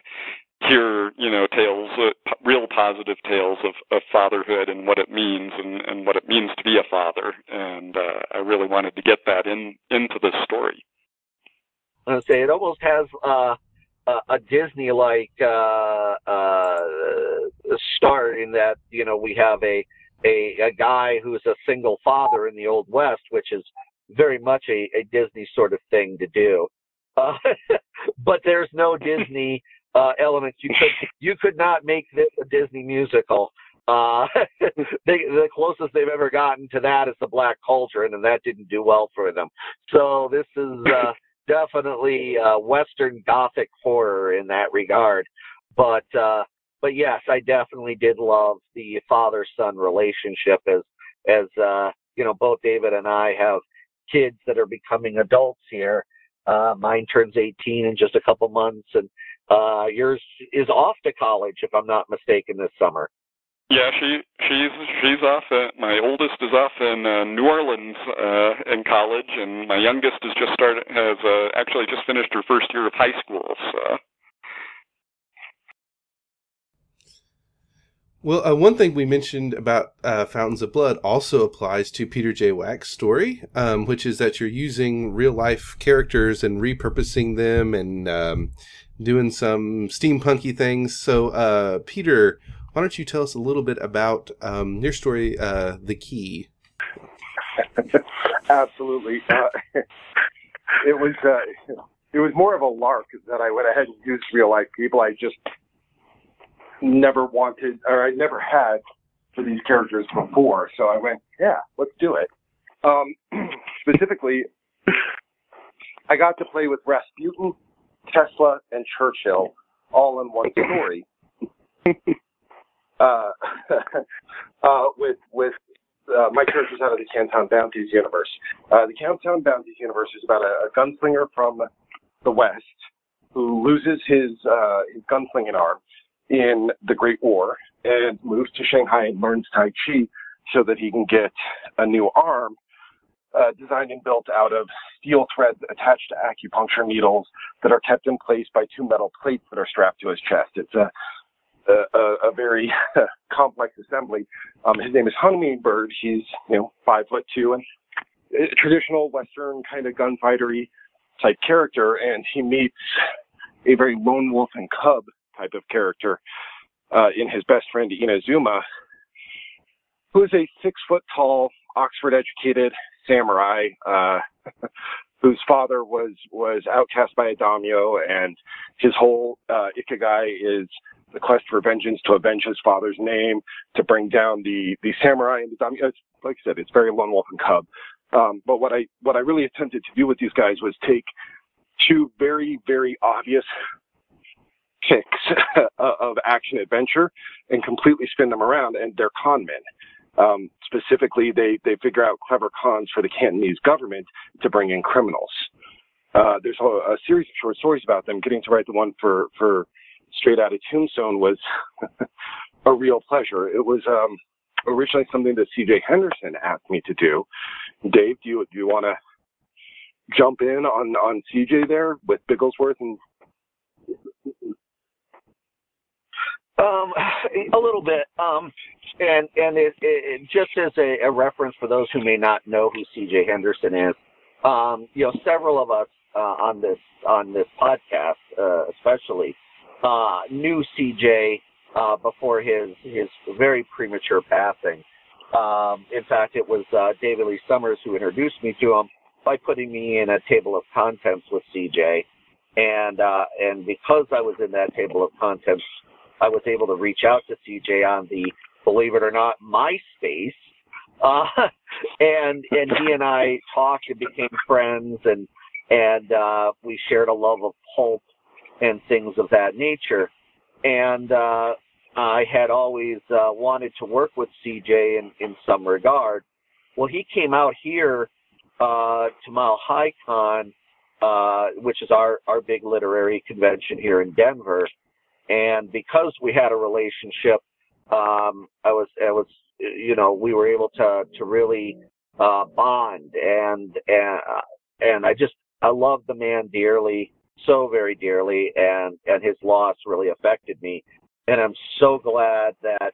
F: hear you know tales, uh, real positive tales of, of fatherhood and what it means and, and what it means to be a father, and uh, I really wanted to get that in into this story.
D: I say it almost has uh, a, a Disney-like uh, uh, start in that you know we have a, a a guy who's a single father in the Old West, which is very much a, a Disney sort of thing to do. Uh, but there's no Disney uh, elements. You could you could not make this a Disney musical. Uh, they, the closest they've ever gotten to that is the Black Cauldron, and that didn't do well for them. So this is uh, definitely uh, Western Gothic horror in that regard. But uh, but yes, I definitely did love the father son relationship as as uh, you know both David and I have kids that are becoming adults here. Uh, mine turns 18 in just a couple months, and uh, yours is off to college, if I'm not mistaken, this summer.
F: Yeah, she she's she's off. At, my oldest is off in uh, New Orleans uh, in college, and my youngest has just started has uh, actually just finished her first year of high school. So.
C: Well, uh, one thing we mentioned about uh, Fountains of Blood also applies to Peter J. Wacks's story, um, which is that you're using real life characters and repurposing them and um, doing some steampunky things. So, uh, Peter, why don't you tell us a little bit about um, your story, uh, The Key?
H: Absolutely. Uh, it was uh, it was more of a lark that I went ahead and used real life people. I just never wanted or I never had for these characters before. So I went, yeah, let's do it. Um, specifically, I got to play with Rasputin, Tesla, and Churchill all in one story. uh, uh, with with uh, my character's out of the Canton Bounties universe. Uh, the Canton Bounties universe is about a, a gunslinger from the West who loses his uh, his gunslinging arm in the Great War and moves to Shanghai and learns Tai Chi so that he can get a new arm uh, designed and built out of steel threads attached to acupuncture needles that are kept in place by two metal plates that are strapped to his chest. It's a a, a very complex assembly. Um, his name is Hummingbird. He's you know five foot two and traditional Western kind of gunfightery type character, and he meets a very lone wolf and cub type of character uh, in his best friend Inazuma, who is a six foot tall, Oxford educated samurai uh, whose father was was outcast by a daimyo, and his whole uh, ikigai is the quest for vengeance to avenge his father's name, to bring down the the samurai and the daimyo. It's, like I said, it's very lone wolf and cub. Um, but what I what I really attempted to do with these guys was take two very very obvious kicks of action adventure and completely spin them around, and they're con men. Um, specifically, they, they figure out clever cons for the Cantonese government to bring in criminals. Uh, there's a, a, series of short stories about them. Getting to write the one for, for Straight Out of Tombstone was a real pleasure. It was um, originally something that C.J. Henderson asked me to do. Dave, do you do you want to jump in on on C.J. there with Bigglesworth and
D: Um, a little bit. Um, and and it, it, just as a, a, reference for those who may not know who C.J. Henderson is, um, you know, several of us uh, on this on this podcast, uh, especially, uh, knew C.J. Uh, before his his very premature passing. Um, in fact, it was uh, David Lee Summers who introduced me to him by putting me in a table of contents with C.J. And uh, and because I was in that table of contents I was able to reach out to CJ on the, believe it or not, MySpace. Uh, and, and he and I talked and became friends and, and, uh, we shared a love of pulp and things of that nature. And, uh, I had always, uh, wanted to work with CJ in, in some regard. Well, he came out here, uh, to Mile High Con, uh, which is our, our big literary convention here in Denver and because we had a relationship, um, I was, I was, you know, we were able to to really uh, bond, and and uh, and I just I love the man dearly, so very dearly, and and his loss really affected me, and I'm so glad that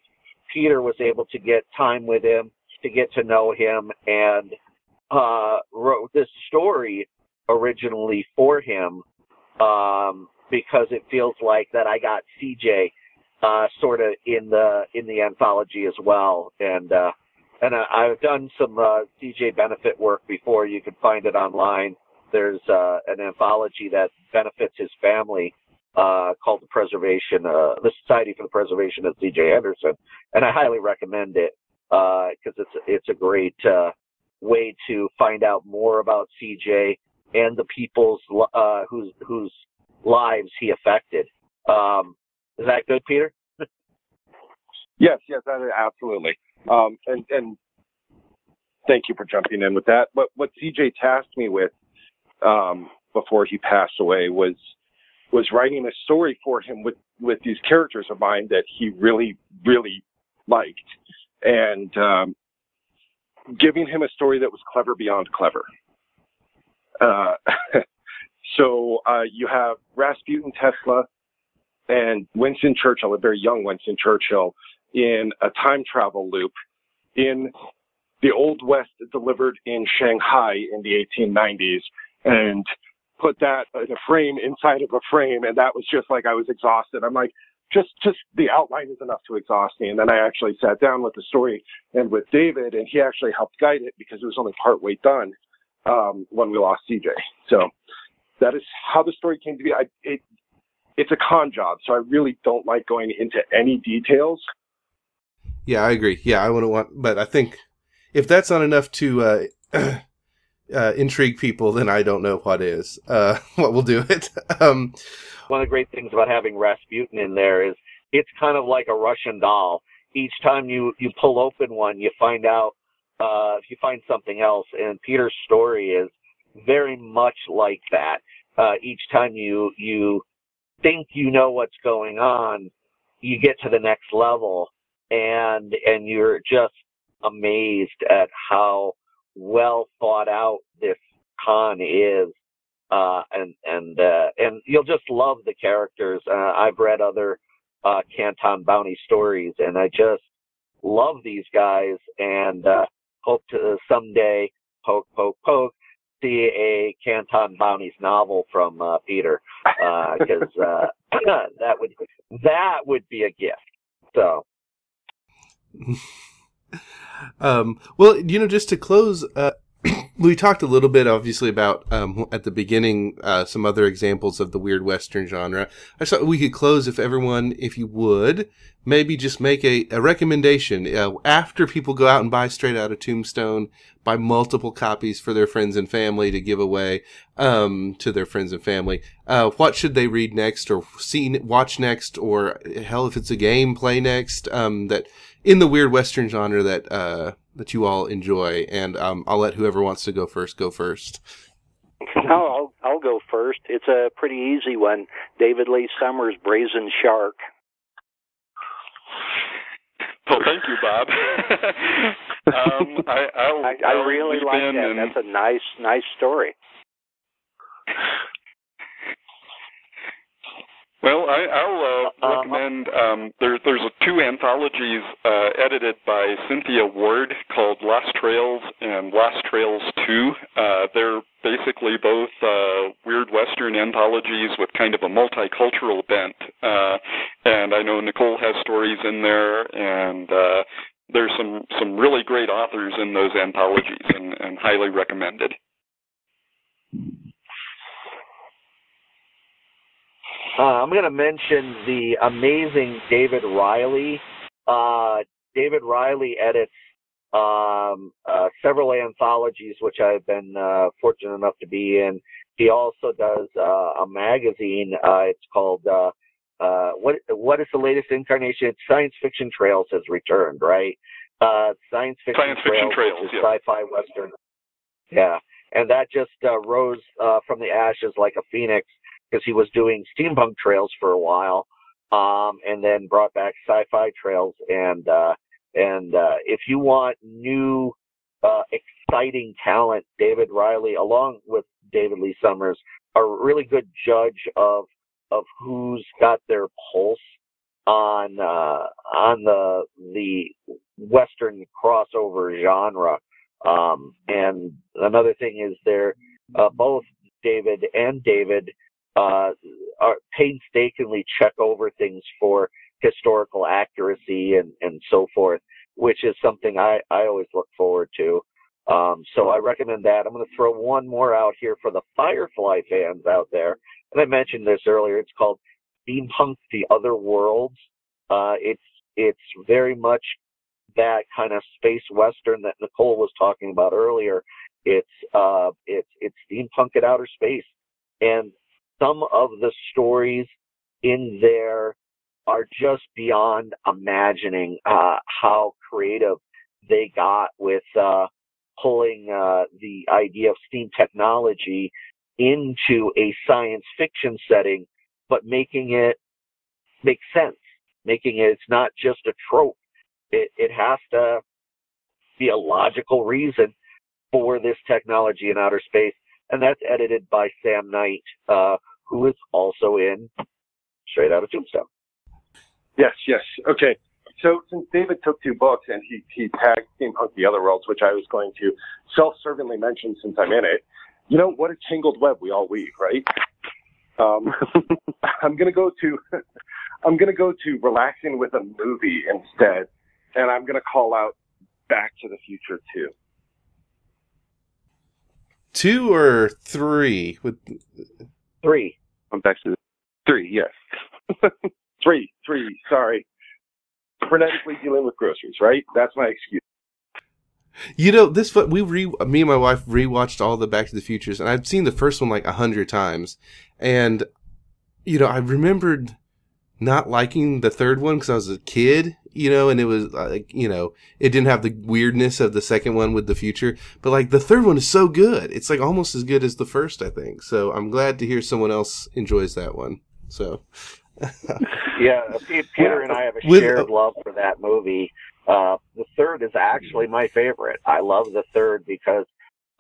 D: Peter was able to get time with him, to get to know him, and uh, wrote this story originally for him um, because it feels like that I got CJ uh, sort of in the in the anthology as well, and uh, and I, I've done some uh, CJ benefit work before. You can find it online. There's uh, an anthology that benefits his family uh, called the Preservation, uh, the Society for the Preservation of C.J. Henderson, and I highly recommend it because uh, it's it's a great uh, way to find out more about C.J. and the people's uh, whose whose lives he affected. Um, is that good, Peter?
H: yes, yes, absolutely. Um, and and thank you for jumping in with that. But what CJ tasked me with um, before he passed away was was writing a story for him with with these characters of mine that he really really liked, and um, giving him a story that was clever beyond clever. Uh, so uh, you have Rasputin Tesla and Winston Churchill, a very young Winston Churchill, in a time travel loop in the Old West delivered in Shanghai in the 1890s and put that in a frame inside of a frame. And that was just like I was exhausted. I'm like, just just the outline is enough to exhaust me. And then I actually sat down with the story and with David, and he actually helped guide it because it was only part way done um, when we lost CJ. So that is how the story came to be. I, it, it's a con job, so I really don't like going into any details.
C: Yeah, I agree. Yeah, I wouldn't want, but I think if that's not enough to uh, uh, intrigue people, then I don't know what is. Uh, what will do it. um,
D: One of the great things about having Rasputin in there is it's kind of like a Russian doll. Each time you you pull open one, you find out uh, you find something else. And Peter's story is very much like that. Uh, each time you you think you know what's going on, you get to the next level, and and you're just amazed at how well thought out this con is. Uh, and and uh, and you'll just love the characters. Uh, I've read other uh, Canton Bounty stories, and I just love these guys, and uh, hope to someday poke poke poke see a Canton Bounties novel from uh, Peter because uh, uh, that would that would be a gift. So.
C: um, well, you know, just to close, uh, we talked a little bit, obviously, about um, at the beginning uh, some other examples of the weird Western genre. I thought we could close if everyone, if you would, maybe just make a, a recommendation uh, after people go out and buy straight out of Tombstone, buy multiple copies for their friends and family to give away um, to their friends and family. Uh, what should they read next, or see, watch next, or hell, if it's a game, play next? Um, that in the weird Western genre that uh, that you all enjoy, and um, I'll let whoever wants to go first go first.
E: No, I'll I'll go first. It's a pretty easy one. David Lee Summers' Brazen Shark.
F: Well, thank you, Bob. um, I, I'll,
E: I, I really like that.
F: And...
E: That's a nice, nice story.
F: Well, I, will uh, uh, recommend. Um, there, there's two anthologies uh, edited by Cynthia Ward called Lost Trails and Lost Trails Two. Uh, they're basically both uh, weird Western anthologies with kind of a multicultural bent. Uh, and I know Nicole has stories in there, and there's some some really great authors in those anthologies, and, and highly recommended.
D: Uh, I'm going to mention the amazing David Riley. Uh, David Riley edits um, uh, several anthologies, which I've been uh, fortunate enough to be in. He also does uh, a magazine. Uh, it's called what What is the latest incarnation? It's Science Fiction Trails has returned, right? Science Fiction
F: Science Fiction Trails,
D: Trails
F: yeah.
D: sci-fi western. Yeah, and that just rose from the ashes like a phoenix because he was doing steampunk trails for a while. um, and then brought back Sci-Fi Trails. And uh, and uh, if you want new, uh, exciting talent, David Riley, along with David Lee Summers, are a really good judge of of who's got their pulse on uh, on the the Western crossover genre. Um, and another thing is they're uh, both David and David uh, are painstakingly check over things for historical accuracy and, and so forth, which is something I, I always look forward to. Um, so I recommend that. I'm going to throw one more out here for the Firefly fans out there. And I mentioned this earlier. It's called Steampunk The Other Worlds. Uh, it's, it's very much that kind of space western that Nicole was talking about earlier. It's, uh, it's, it's steampunk at outer space. And some of the stories in there are just beyond imagining uh, how creative they got with uh, pulling uh, the idea of steam technology into a science fiction setting, but making it make sense, making it, it's not just a trope. It, it has to be a logical reason for this technology in outer space. And that's edited by Sam Knight, uh, who is also in Straight Out of Tombstone.
H: Yes, yes. Okay. So since David took two books and he, he tagged Steampunk the Other Worlds, which I was going to self-servingly mention since I'm in it, you know, what a tangled web we all weave, right? Um, I'm gonna go to, I'm gonna go to relaxing with a movie instead, and I'm gonna call out Back to the Future 2.
C: Two or three? With
D: Three.
I: I'm back to the three. Yes.
H: Three, three, sorry. Frenetically dealing with groceries, right? That's my excuse.
C: You know, this we re me and my wife rewatched all the Back to the Futures, and I've seen the first one like a hundred times, and you know, I remembered not liking the third one because I was a kid, you know, and it was like, you know, it didn't have the weirdness of the second one with the future, but like the third one is so good. It's like almost as good as the first, I think. So I'm glad to hear someone else enjoys that one. So
D: Yeah, Peter and I have a
C: With-
D: shared love for that movie. Uh, the third is actually my favorite. I love the third because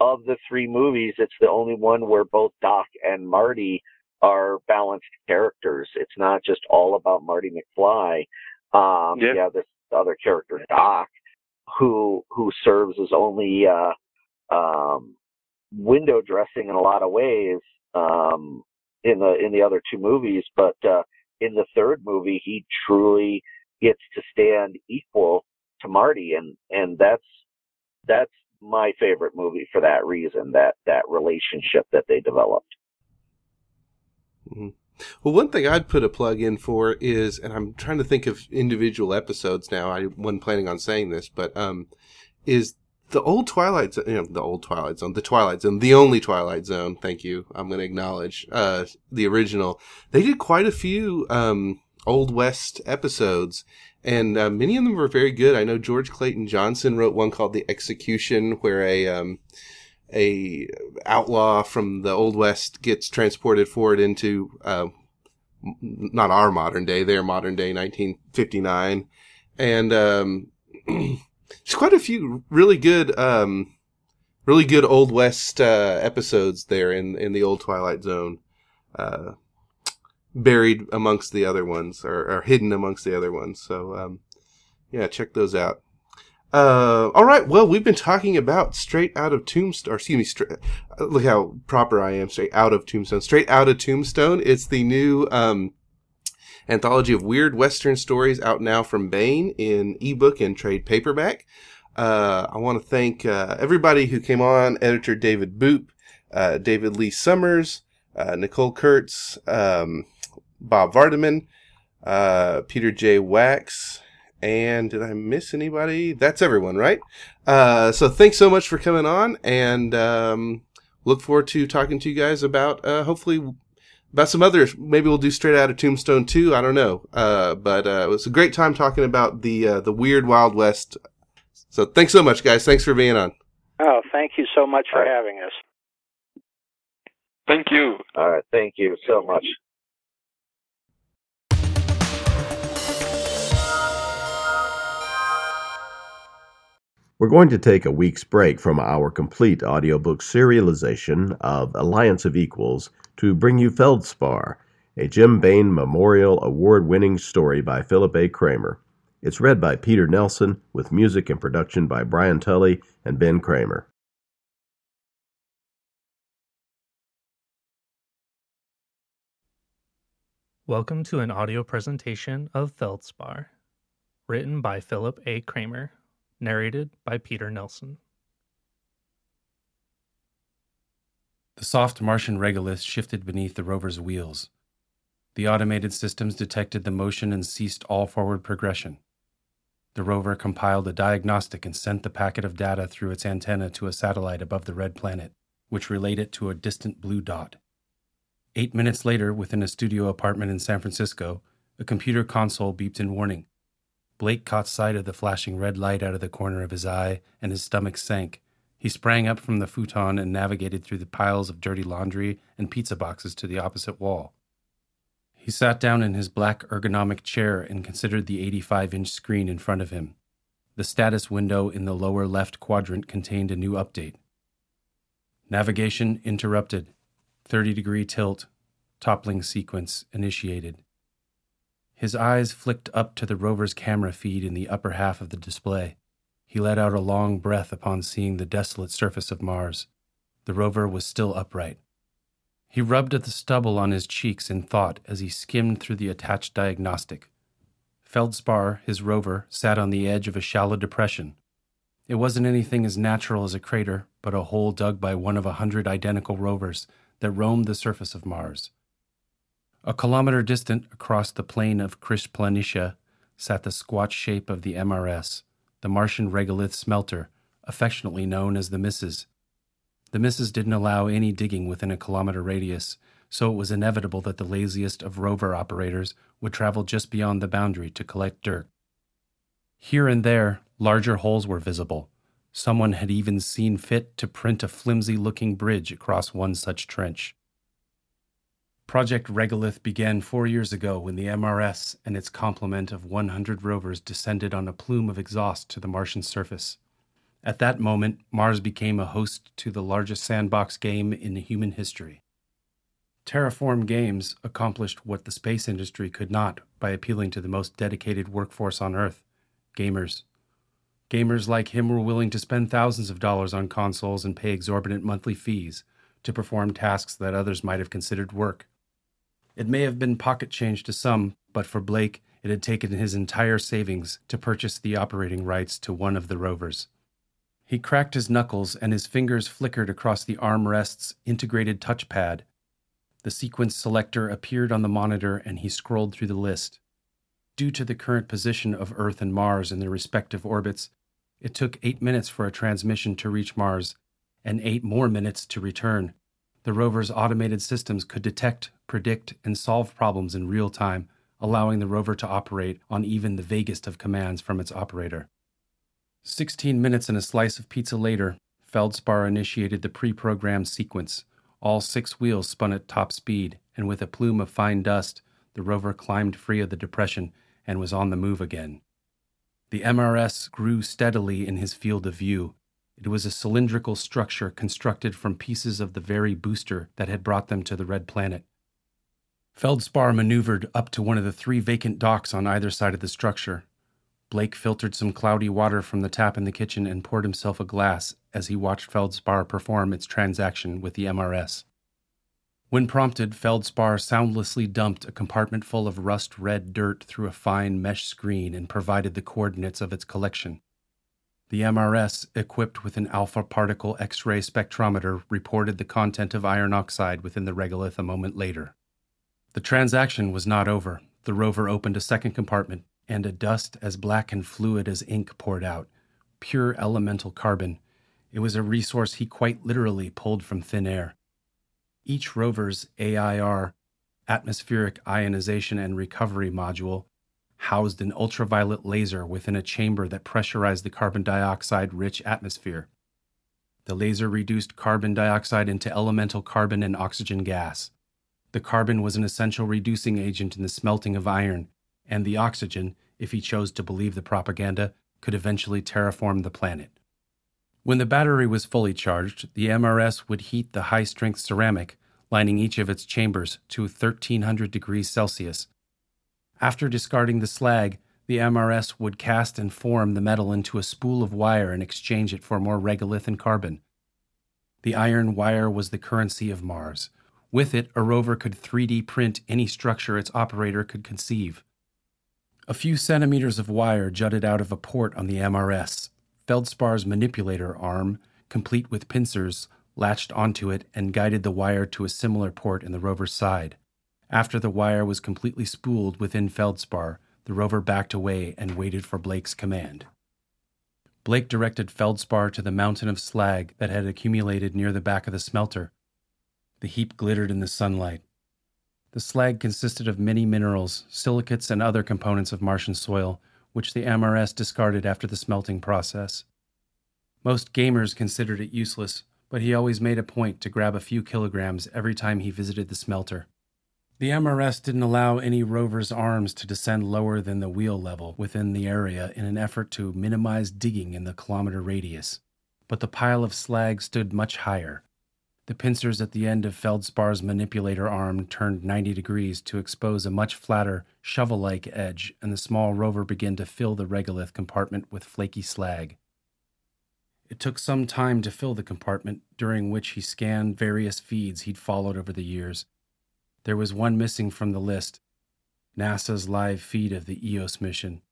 D: of the three movies, it's the only one where both Doc and Marty are balanced characters. It's not just all about Marty McFly. Um,
I: Yeah.
D: yeah, this other character, Doc, who who serves as only uh, um, window dressing in a lot of ways um, in the in the other two movies, but uh, in the third movie, he truly gets to stand equal to Marty, and and that's that's my favorite movie for that reason that that relationship that they developed.
C: Well, one thing I'd put a plug in for is, and I'm trying to think of individual episodes now. I wasn't planning on saying this, but um, is the old Twilight Zone, you know, the old Twilight Zone, the Twilight Zone, the only Twilight Zone. Thank you. I'm going to acknowledge uh, the original. They did quite a few um, old West episodes, and uh, many of them were very good. I know George Clayton Johnson wrote one called The Execution, where a um, a outlaw from the old west gets transported forward into uh, not our modern day, their modern day, 1959, and um, there's quite a few really good, um, really good old west uh, episodes there in in the old Twilight Zone, uh, buried amongst the other ones or, or hidden amongst the other ones. So um, yeah, check those out. Uh, all right. Well, we've been talking about straight out of Tombstone. Excuse me. Uh, look how proper I am. Straight out of Tombstone. Straight out of Tombstone. It's the new um, anthology of weird Western stories out now from Baen in ebook and trade paperback. Uh, I want to thank uh, everybody who came on. Editor David Boop, uh, David Lee Summers, uh, Nicole Kurtz, um, Bob Vardeman, uh, Peter J. Wacks, and did I miss anybody? That's everyone, right? Uh, so thanks so much for coming on, and um, look forward to talking to you guys about uh, hopefully about some others. Maybe we'll do straight out of Tombstone too. I don't know, uh, but uh, it was a great time talking about the uh, the weird Wild West. So thanks so much, guys. Thanks for being on.
E: Oh, thank you so much for having us.
F: Thank you.
D: All right, thank you so much.
B: We're going to take a week's break from our complete audiobook serialization of Alliance of Equals to bring you Feldspar, a Jim Baen Memorial Award winning story by Philip A. Kramer. It's read by Peter Nelson with music and production by Brian Tully and Ben Kramer.
J: Welcome to an audio presentation of Feldspar, written by Philip A. Kramer, narrated by Peter Nelson.
K: The soft Martian regolith shifted beneath the rover's wheels. The automated systems detected the motion and ceased all forward progression. The rover compiled a diagnostic and sent the packet of data through its antenna to a satellite above the red planet, which relayed it to a distant blue dot. Eight minutes later, within a studio apartment in San Francisco, a computer console beeped in warning. Blake caught sight of the flashing red light out of the corner of his eye, and his stomach sank. He sprang up from the futon and navigated through the piles of dirty laundry and pizza boxes to the opposite wall. He sat down in his black ergonomic chair and considered the 85 inch screen in front of him. The status window in the lower left quadrant contained a new update. Navigation interrupted. 30 degree tilt, toppling sequence initiated. His eyes flicked up to the rover's camera feed in the upper half of the display. He let out a long breath upon seeing the desolate surface of Mars. The rover was still upright. He rubbed at the stubble on his cheeks in thought as he skimmed through the attached diagnostic. Feldspar, his rover, sat on the edge of a shallow depression. It wasn't anything as natural as a crater, but a hole dug by one of a hundred identical rovers that roamed the surface of Mars. A kilometer distant across the plain of Chryse Planitia sat the squat shape of the MRS, the Martian regolith smelter, affectionately known as the Misses. The Misses didn't allow any digging within a kilometer radius, so it was inevitable that the laziest of rover operators would travel just beyond the boundary to collect dirt. Here and there, larger holes were visible, Someone had even seen fit to print a flimsy looking bridge across one such trench. Project Regolith began four years ago when the MRS and its complement of 100 rovers descended on a plume of exhaust to the Martian surface. At that moment, Mars became a host to the largest sandbox game in human history. Terraform Games accomplished what the space industry could not by appealing to the most dedicated workforce on Earth gamers. Gamers like him were willing to spend thousands of dollars on consoles and pay exorbitant monthly fees to perform tasks that others might have considered work. It may have been pocket change to some, but for Blake, it had taken his entire savings to purchase the operating rights to one of the rovers. He cracked his knuckles and his fingers flickered across the armrest's integrated touchpad. The sequence selector appeared on the monitor and he scrolled through the list. Due to the current position of Earth and Mars in their respective orbits, it took eight minutes for a transmission to reach Mars and eight more minutes to return. The rover's automated systems could detect, predict, and solve problems in real time, allowing the rover to operate on even the vaguest of commands from its operator. Sixteen minutes and a slice of pizza later, Feldspar initiated the pre programmed sequence. All six wheels spun at top speed, and with a plume of fine dust, the rover climbed free of the depression and was on the move again. The MRS grew steadily in his field of view. It was a cylindrical structure constructed from pieces of the very booster that had brought them to the Red Planet. Feldspar maneuvered up to one of the three vacant docks on either side of the structure. Blake filtered some cloudy water from the tap in the kitchen and poured himself a glass as he watched Feldspar perform its transaction with the MRS. When prompted, Feldspar soundlessly dumped a compartment full of rust red dirt through a fine mesh screen and provided the coordinates of its collection. The MRS, equipped with an alpha particle X ray spectrometer, reported the content of iron oxide within the regolith a moment later. The transaction was not over. The rover opened a second compartment, and a dust as black and fluid as ink poured out. Pure elemental carbon. It was a resource he quite literally pulled from thin air. Each rover's AIR, atmospheric ionization and recovery module, housed an ultraviolet laser within a chamber that pressurized the carbon dioxide rich atmosphere. The laser reduced carbon dioxide into elemental carbon and oxygen gas. The carbon was an essential reducing agent in the smelting of iron, and the oxygen, if he chose to believe the propaganda, could eventually terraform the planet. When the battery was fully charged, the MRS would heat the high strength ceramic lining each of its chambers to 1300 degrees Celsius. After discarding the slag, the MRS would cast and form the metal into a spool of wire and exchange it for more regolith and carbon. The iron wire was the currency of Mars. With it, a rover could 3D print any structure its operator could conceive. A few centimeters of wire jutted out of a port on the MRS. Feldspar's manipulator arm, complete with pincers, latched onto it and guided the wire to a similar port in the rover's side. After the wire was completely spooled within Feldspar, the rover backed away and waited for Blake's command. Blake directed Feldspar to the mountain of slag that had accumulated near the back of the smelter. The heap glittered in the sunlight. The slag consisted of many minerals, silicates, and other components of Martian soil, which the MRS discarded after the smelting process. Most gamers considered it useless, but he always made a point to grab a few kilograms every time he visited the smelter. The MRS didn't allow any rover's arms to descend lower than the wheel level within the area in an effort to minimize digging in the kilometer radius, but the pile of slag stood much higher. The pincers at the end of Feldspar's manipulator arm turned 90 degrees to expose a much flatter, shovel like edge, and the small rover began to fill the regolith compartment with flaky slag. It took some time to fill the compartment, during which he scanned various feeds he'd followed over the years. There was one missing from the list NASA's live feed of the EOS mission.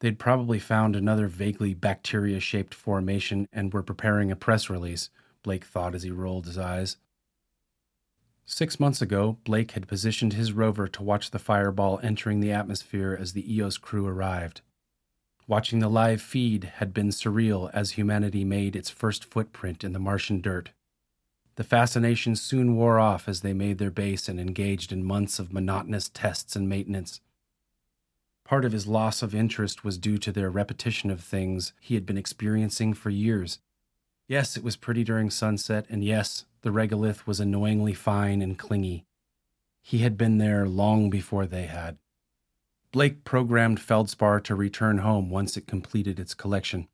K: They'd probably found another vaguely bacteria shaped formation and were preparing a press release Blake thought as he rolled his eyes. Six months ago, Blake had positioned his rover to watch the fireball entering the atmosphere as the EOS crew arrived. Watching the live feed had been surreal as humanity made its first footprint in the Martian dirt. The fascination soon wore off as they made their base and engaged in months of monotonous tests and maintenance. Part of his loss of interest was due to their repetition of things he had been experiencing for years Yes, it was pretty during sunset, and yes, the regolith was annoyingly fine and clingy. He had been there long before they had. Blake programmed Feldspar to return home once it completed its collection.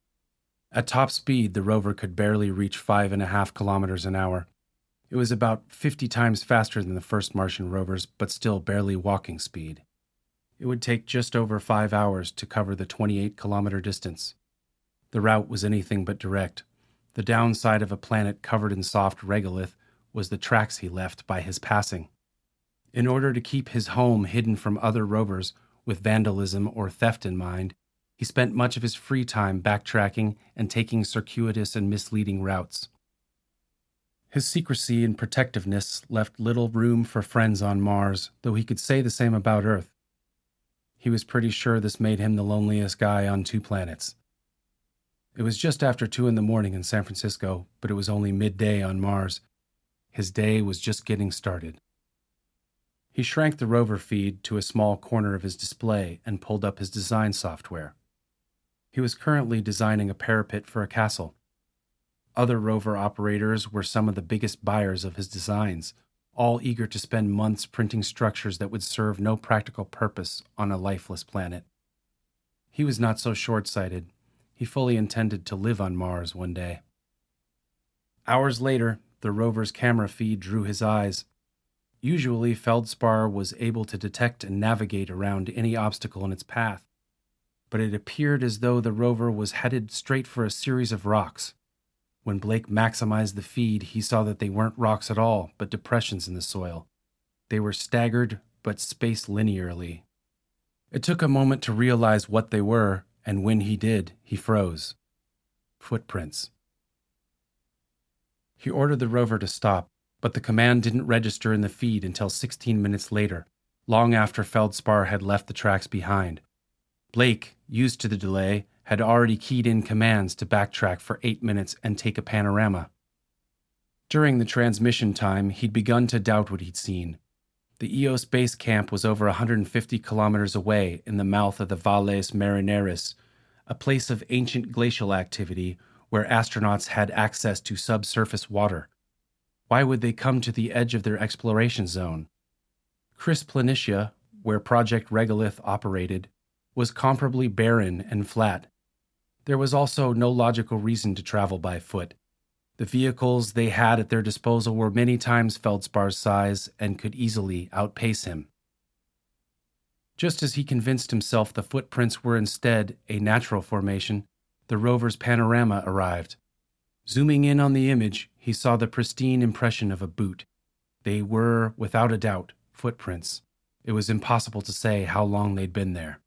K: At top speed, the rover could barely reach five and a half kilometers an hour. It was about 50 times faster than the first Martian rovers, but still barely walking speed. It would take just over five hours to cover the 28 kilometer distance. The route was anything but direct, the downside of a planet covered in soft regolith was the tracks he left by his passing. In order to keep his home hidden from other rovers with vandalism or theft in mind, he spent much of his free time backtracking and taking circuitous and misleading routes. His secrecy and protectiveness left little room for friends on Mars, though he could say the same about Earth. He was pretty sure this made him the loneliest guy on two planets. It was just after two in the morning in San Francisco, but it was only midday on Mars. His day was just getting started. He shrank the rover feed to a small corner of his display and pulled up his design software. He was currently designing a parapet for a castle. Other rover operators were some of the biggest buyers of his designs, all eager to spend months printing structures that would serve no practical purpose on a lifeless planet. He was not so short sighted he fully intended to live on Mars one day. Hours later, the rover's camera feed drew his eyes. Usually, Feldspar was able to detect and navigate around any obstacle in its path, but it appeared as though the rover was headed straight for a series of rocks. When Blake maximized the feed, he saw that they weren't rocks at all, but depressions in the soil. They were staggered, but spaced linearly. It took a moment to realize what they were, and when he did, he froze. Footprints. He ordered the rover to stop, but the command didn't register in the feed until 16 minutes later, long after Feldspar had left the tracks behind. Blake, used to the delay, had already keyed in commands to backtrack for eight minutes and take a panorama. During the transmission time, he'd begun to doubt what he'd seen. The EOS base camp was over 150 kilometers away in the mouth of the Valles Marineris, a place of ancient glacial activity where astronauts had access to subsurface water. Why would they come to the edge of their exploration zone? Chryse Planitia, where Project Regolith operated, was comparably barren and flat. There was also no logical reason to travel by foot. The vehicles they had at their disposal were many times Feldspar's size and could easily outpace him. Just as he convinced himself the footprints were instead a natural formation, the rover's panorama arrived. Zooming in on the image, he saw the pristine impression of a boot. They were, without a doubt, footprints. It was impossible to say how long they'd been there.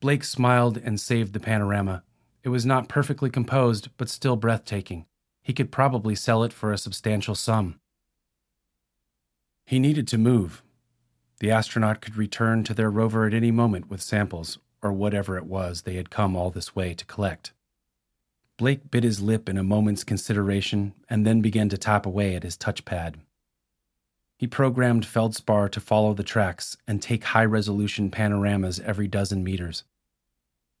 K: Blake smiled and saved the panorama. It was not perfectly composed, but still breathtaking. He could probably sell it for a substantial sum. He needed to move. The astronaut could return to their rover at any moment with samples, or whatever it was they had come all this way to collect. Blake bit his lip in a moment's consideration and then began to tap away at his touchpad. He programmed Feldspar to follow the tracks and take high resolution panoramas every dozen meters.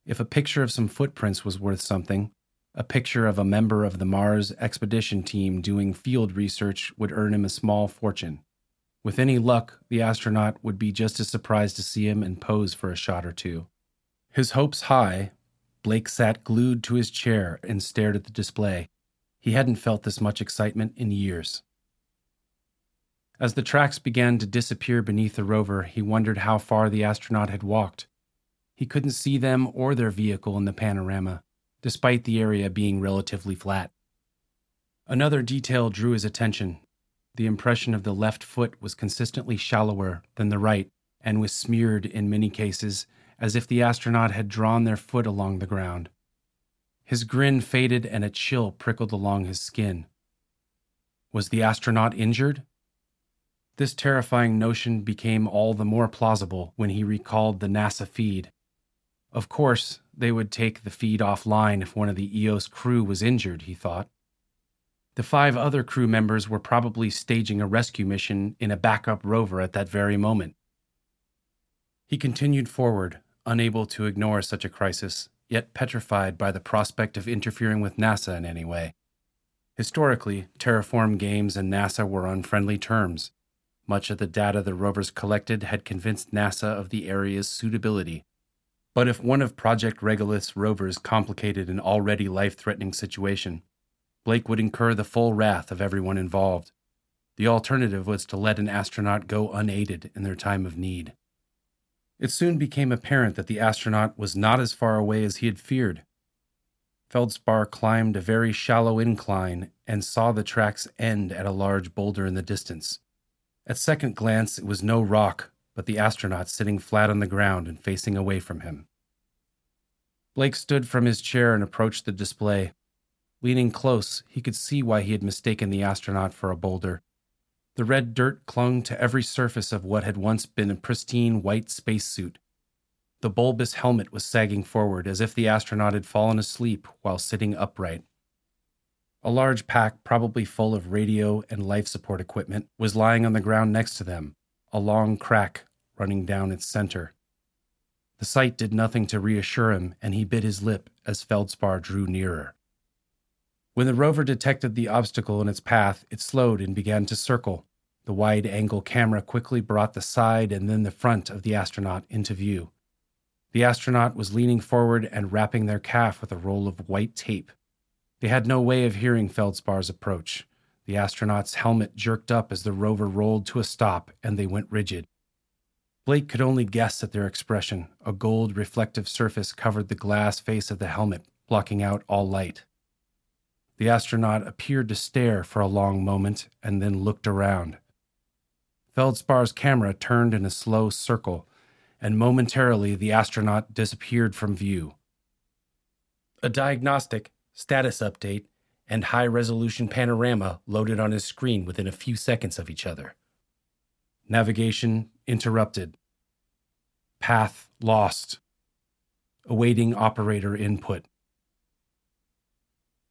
K: If a picture of some footprints was worth something, a picture of a member of the Mars expedition team doing field research would earn him a small fortune. With any luck, the astronaut would be just as surprised to see him and pose for a shot or two. His hopes high, Blake sat glued to his chair and stared at the display. He hadn't felt this much excitement in years. As the tracks began to disappear beneath the rover, he wondered how far the astronaut had walked. He couldn't see them or their vehicle in the panorama, despite the area being relatively flat. Another detail drew his attention. The impression of the left foot was consistently shallower than the right and was smeared, in many cases, as if the astronaut had drawn their foot along the ground. His grin faded and a chill prickled along his skin. Was the astronaut injured? This terrifying notion became all the more plausible when he recalled the NASA feed. Of course, they would take the feed offline if one of the EOS crew was injured, he thought. The five other crew members were probably staging a rescue mission in a backup rover at that very moment. He continued forward, unable to ignore such a crisis, yet petrified by the prospect of interfering with NASA in any way. Historically, Terraform Games and NASA were on friendly terms. Much of the data the rovers collected had convinced NASA of the area's suitability. But if one of Project Regolith's rovers complicated an already life threatening situation, Blake would incur the full wrath of everyone involved. The alternative was to let an astronaut go unaided in their time of need. It soon became apparent that the astronaut was not as far away as he had feared. Feldspar climbed a very shallow incline and saw the tracks end at a large boulder in the distance. At second glance, it was no rock, but the astronaut sitting flat on the ground and facing away from him. Blake stood from his chair and approached the display. Leaning close, he could see why he had mistaken the astronaut for a boulder. The red dirt clung to every surface of what had once been a pristine white spacesuit. The bulbous helmet was sagging forward as if the astronaut had fallen asleep while sitting upright. A large pack, probably full of radio and life support equipment, was lying on the ground next to them, a long crack running down its center. The sight did nothing to reassure him, and he bit his lip as Feldspar drew nearer. When the rover detected the obstacle in its path, it slowed and began to circle. The wide angle camera quickly brought the side and then the front of the astronaut into view. The astronaut was leaning forward and wrapping their calf with a roll of white tape. They had no way of hearing Feldspar's approach. The astronaut's helmet jerked up as the rover rolled to a stop and they went rigid. Blake could only guess at their expression. A gold reflective surface covered the glass face of the helmet, blocking out all light. The astronaut appeared to stare for a long moment and then looked around. Feldspar's camera turned in a slow circle, and momentarily the astronaut disappeared from view. A diagnostic, status update, and high resolution panorama loaded on his screen within a few seconds of each other. Navigation interrupted. Path lost. Awaiting operator input.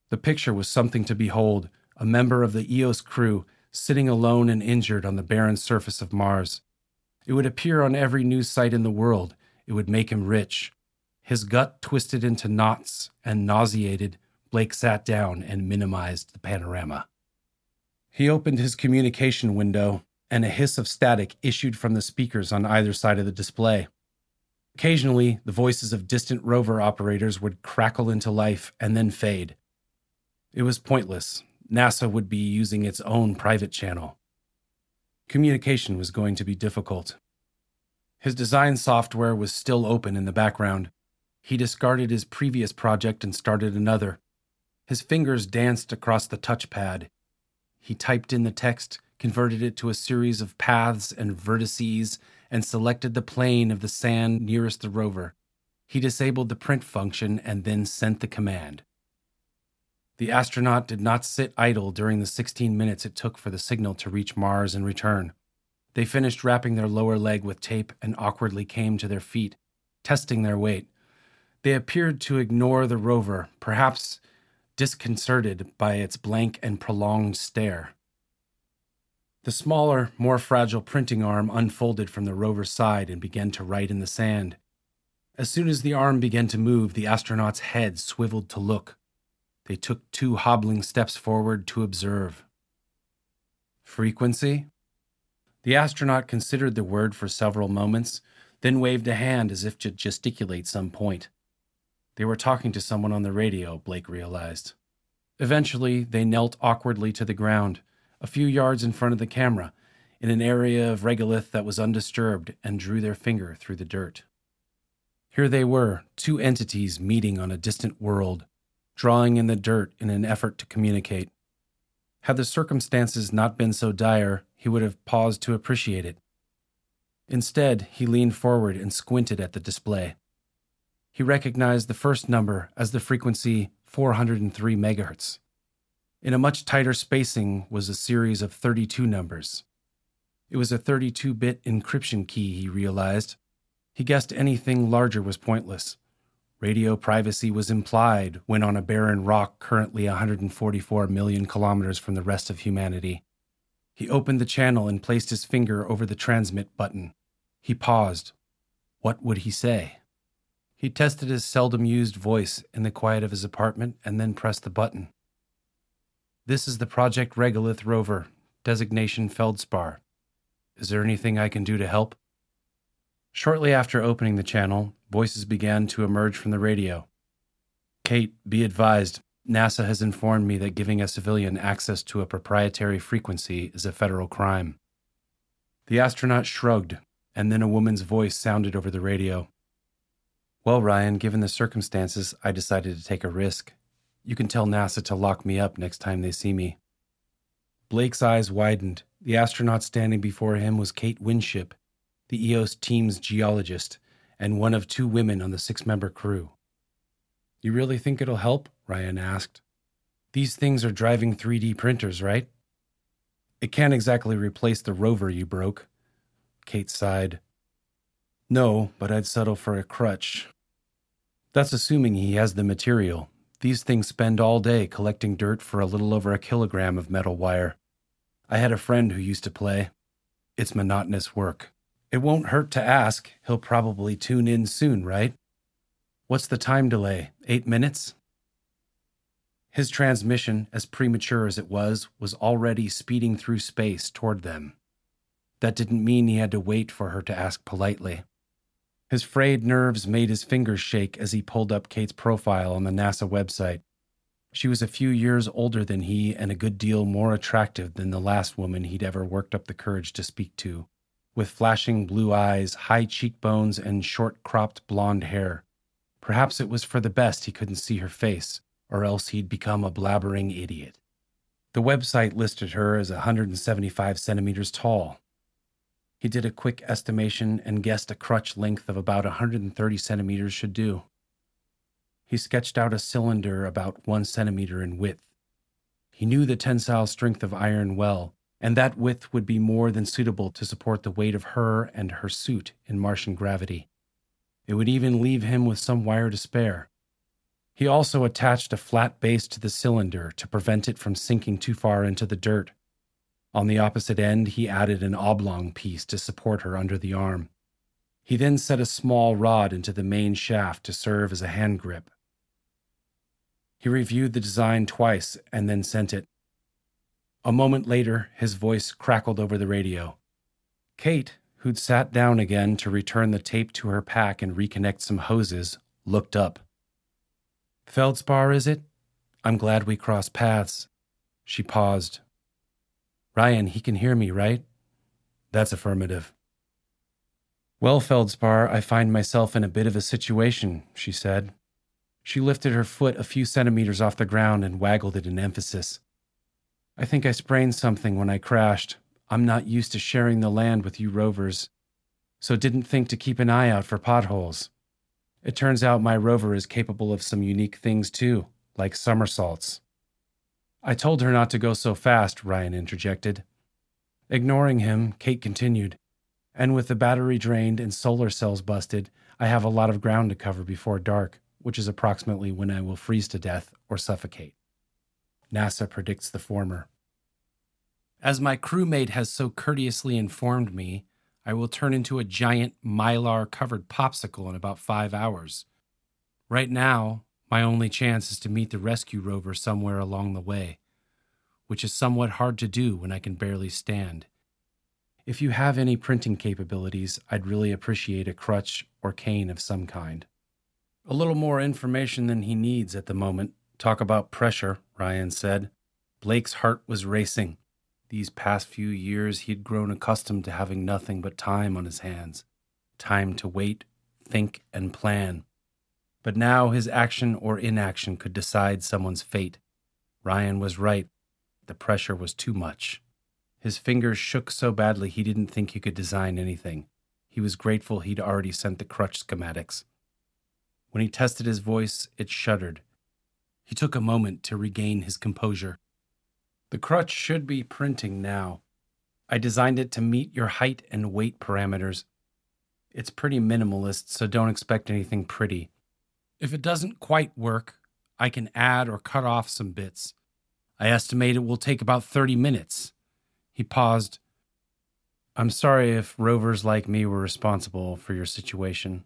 K: The picture was something to behold a member of the EOS crew sitting alone and injured on the barren surface of Mars. It would appear on every news site in the world. It would make him rich. His gut twisted into knots and nauseated, Blake sat down and minimized the panorama. He opened his communication window, and a hiss of static issued from the speakers on either side of the display. Occasionally, the voices of distant rover operators would crackle into life and then fade. It was pointless. NASA would be using its own private channel. Communication was going to be difficult. His design software was still open in the background. He discarded his previous project and started another. His fingers danced across the touchpad. He typed in the text, converted it to a series of paths and vertices, and selected the plane of the sand nearest the rover. He disabled the print function and then sent the command. The astronaut did not sit idle during the 16 minutes it took for the signal to reach Mars and return. They finished wrapping their lower leg with tape and awkwardly came to their feet, testing their weight. They appeared to ignore the rover, perhaps disconcerted by its blank and prolonged stare. The smaller, more fragile printing arm unfolded from the rover's side and began to write in the sand. As soon as the arm began to move, the astronaut's head swiveled to look. They took two hobbling steps forward to observe. Frequency? The astronaut considered the word for several moments, then waved a hand as if to gesticulate some point. They were talking to someone on the radio, Blake realized. Eventually, they knelt awkwardly to the ground, a few yards in front of the camera, in an area of regolith that was undisturbed, and drew their finger through the dirt. Here they were, two entities meeting on a distant world, drawing in the dirt in an effort to communicate. Had the circumstances not been so dire, he would have paused to appreciate it. Instead, he leaned forward and squinted at the display. He recognized the first number as the frequency 403 MHz. In a much tighter spacing was a series of 32 numbers. It was a 32 bit encryption key, he realized. He guessed anything larger was pointless. Radio privacy was implied when on a barren rock currently 144 million kilometers from the rest of humanity. He opened the channel and placed his finger over the transmit button. He paused. What would he say? He tested his seldom used voice in the quiet of his apartment and then pressed the button. This is the Project Regolith rover, designation Feldspar. Is there anything I can do to help? Shortly after opening the channel, voices began to emerge from the radio. Kate, be advised, NASA has informed me that giving a civilian access to a proprietary frequency is a federal crime. The astronaut shrugged, and then a woman's voice sounded over the radio. Well, Ryan, given the circumstances, I decided to take a risk. You can tell NASA to lock me up next time they see me. Blake's eyes widened. The astronaut standing before him was Kate Winship, the EOS team's geologist, and one of two women on the six member crew. You really think it'll help? Ryan asked. These things are driving 3D printers, right? It can't exactly replace the rover you broke. Kate sighed. No, but I'd settle for a crutch. That's assuming he has the material. These things spend all day collecting dirt for a little over a kilogram of metal wire. I had a friend who used to play. It's monotonous work. It won't hurt to ask. He'll probably tune in soon, right? What's the time delay? Eight minutes? His transmission, as premature as it was, was already speeding through space toward them. That didn't mean he had to wait for her to ask politely. His frayed nerves made his fingers shake as he pulled up Kate's profile on the NASA website. She was a few years older than he and a good deal more attractive than the last woman he'd ever worked up the courage to speak to with flashing blue eyes, high cheekbones, and short cropped blonde hair. Perhaps it was for the best he couldn't see her face, or else he'd become a blabbering idiot. The website listed her as 175 centimeters tall. He did a quick estimation and guessed a crutch length of about 130 centimeters should do. He sketched out a cylinder about one centimeter in width. He knew the tensile strength of iron well and that width would be more than suitable to support the weight of her and her suit in Martian gravity. It would even leave him with some wire to spare. He also attached a flat base to the cylinder to prevent it from sinking too far into the dirt. On the opposite end, he added an oblong piece to support her under the arm. He then set a small rod into the main shaft to serve as a hand grip. He reviewed the design twice and then sent it. A moment later, his voice crackled over the radio. Kate, who'd sat down again to return the tape to her pack and reconnect some hoses, looked up. Feldspar, is it? I'm glad we crossed paths. She paused. Ryan, he can hear me, right? That's affirmative. Well, Feldspar, I find myself in a bit of a situation, she said. She lifted her foot a few centimeters off the ground and waggled it in emphasis. I think I sprained something when I crashed. I'm not used to sharing the land with you rovers, so didn't think to keep an eye out for potholes. It turns out my rover is capable of some unique things too, like somersaults. I told her not to go so fast, Ryan interjected. Ignoring him, Kate continued, and with the battery drained and solar cells busted, I have a lot of ground to cover before dark, which is approximately when I will freeze to death or suffocate. NASA predicts the former. As my crewmate has so courteously informed me, I will turn into a giant mylar covered popsicle in about five hours. Right now, my only chance is to meet the rescue rover somewhere along the way, which is somewhat hard to do when I can barely stand. If you have any printing capabilities, I'd really appreciate a crutch or cane of some kind. A little more information than he needs at the moment. Talk about pressure, Ryan said. Blake's heart was racing. These past few years, he had grown accustomed to having nothing but time on his hands time to wait, think, and plan. But now his action or inaction could decide someone's fate. Ryan was right. The pressure was too much. His fingers shook so badly he didn't think he could design anything. He was grateful he'd already sent the crutch schematics. When he tested his voice, it shuddered. He took a moment to regain his composure. The crutch should be printing now. I designed it to meet your height and weight parameters. It's pretty minimalist, so don't expect anything pretty. If it doesn't quite work, I can add or cut off some bits. I estimate it will take about 30 minutes. He paused. I'm sorry if rovers like me were responsible for your situation.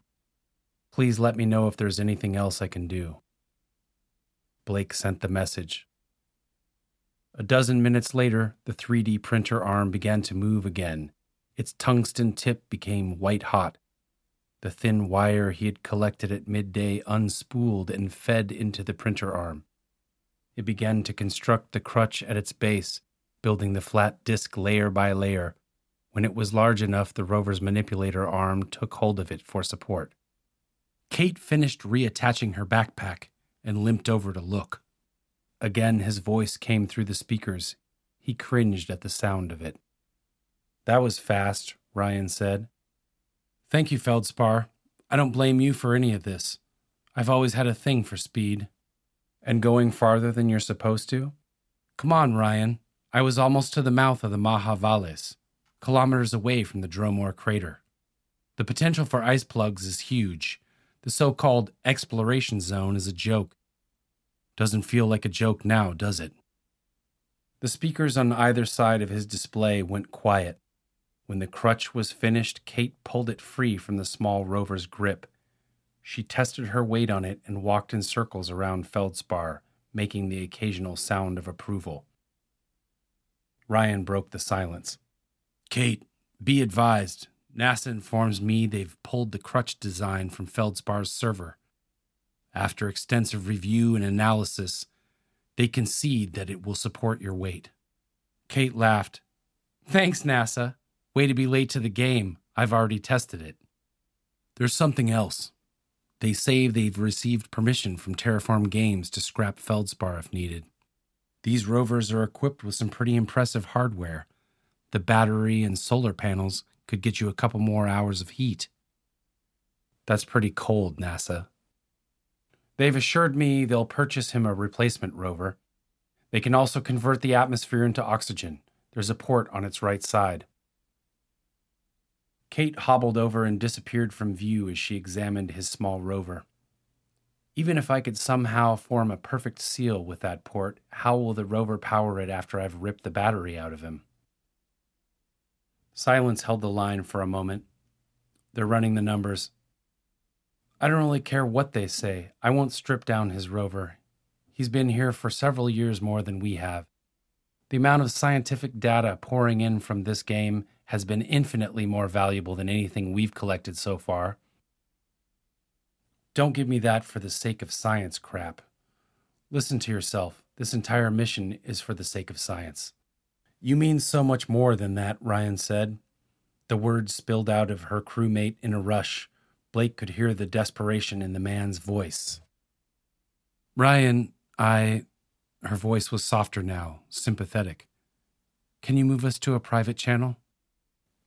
K: Please let me know if there's anything else I can do. Blake sent the message. A dozen minutes later, the 3D printer arm began to move again. Its tungsten tip became white hot. The thin wire he had collected at midday unspooled and fed into the printer arm. It began to construct the crutch at its base, building the flat disk layer by layer. When it was large enough, the rover's manipulator arm took hold of it for support. Kate finished reattaching her backpack and limped over to look. Again, his voice came through the speakers. He cringed at the sound of it. That was fast, Ryan said. Thank you, Feldspar. I don't blame you for any of this. I've always had a thing for speed. And going farther than you're supposed to? Come on, Ryan. I was almost to the mouth of the Maja Valles, kilometers away from the Dromore crater. The potential for ice plugs is huge. The so called exploration zone is a joke. Doesn't feel like a joke now, does it? The speakers on either side of his display went quiet. When the crutch was finished, Kate pulled it free from the small rover's grip. She tested her weight on it and walked in circles around Feldspar, making the occasional sound of approval. Ryan broke the silence. Kate, be advised. NASA informs me they've pulled the crutch design from Feldspar's server. After extensive review and analysis, they concede that it will support your weight. Kate laughed. Thanks, NASA. Way to be late to the game. I've already tested it. There's something else. They say they've received permission from Terraform Games to scrap Feldspar if needed. These rovers are equipped with some pretty impressive hardware. The battery and solar panels could get you a couple more hours of heat. That's pretty cold, NASA, They've assured me they'll purchase him a replacement rover. They can also convert the atmosphere into oxygen. There's a port on its right side. Kate hobbled over and disappeared from view as she examined his small rover. Even if I could somehow form a perfect seal with that port, how will the rover power it after I've ripped the battery out of him? Silence held the line for a moment. They're running the numbers. I don't really care what they say. I won't strip down his rover. He's been here for several years more than we have. The amount of scientific data pouring in from this game has been infinitely more valuable than anything we've collected so far. Don't give me that for the sake of science crap. Listen to yourself. This entire mission is for the sake of science. You mean so much more than that, Ryan said. The words spilled out of her crewmate in a rush. Blake could hear the desperation in the man's voice. Ryan, I. Her voice was softer now, sympathetic. Can you move us to a private channel?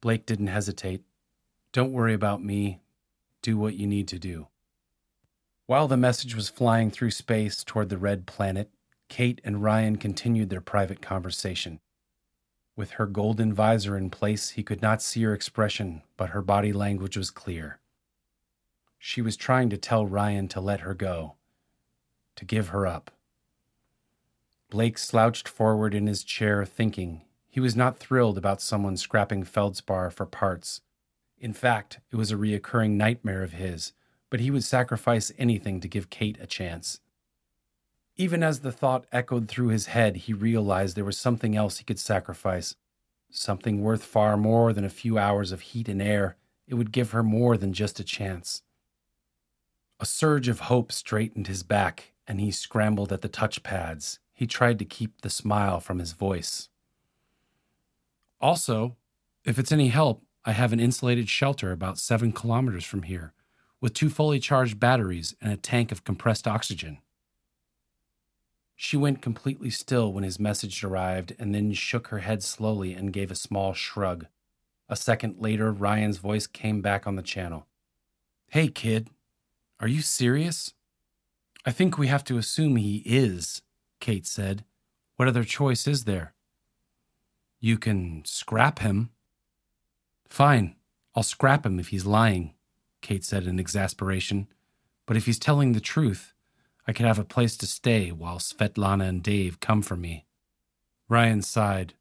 K: Blake didn't hesitate. Don't worry about me. Do what you need to do. While the message was flying through space toward the red planet, Kate and Ryan continued their private conversation. With her golden visor in place, he could not see her expression, but her body language was clear. She was trying to tell Ryan to let her go, to give her up. Blake slouched forward in his chair, thinking. He was not thrilled about someone scrapping feldspar for parts. In fact, it was a reoccurring nightmare of his but he would sacrifice anything to give Kate a chance. Even as the thought echoed through his head, he realized there was something else he could sacrifice. Something worth far more than a few hours of heat and air. It would give her more than just a chance. A surge of hope straightened his back, and he scrambled at the touchpads. He tried to keep the smile from his voice. Also, if it's any help, I have an insulated shelter about seven kilometers from here with two fully charged batteries and a tank of compressed oxygen. She went completely still when his message arrived and then shook her head slowly and gave a small shrug. A second later, Ryan's voice came back on the channel. Hey, kid, are you serious? I think we have to assume he is, Kate said. What other choice is there? You can scrap him. Fine, I'll scrap him if he's lying. Kate said in exasperation. But if he's telling the truth, I could have a place to stay while Svetlana and Dave come for me. Ryan sighed.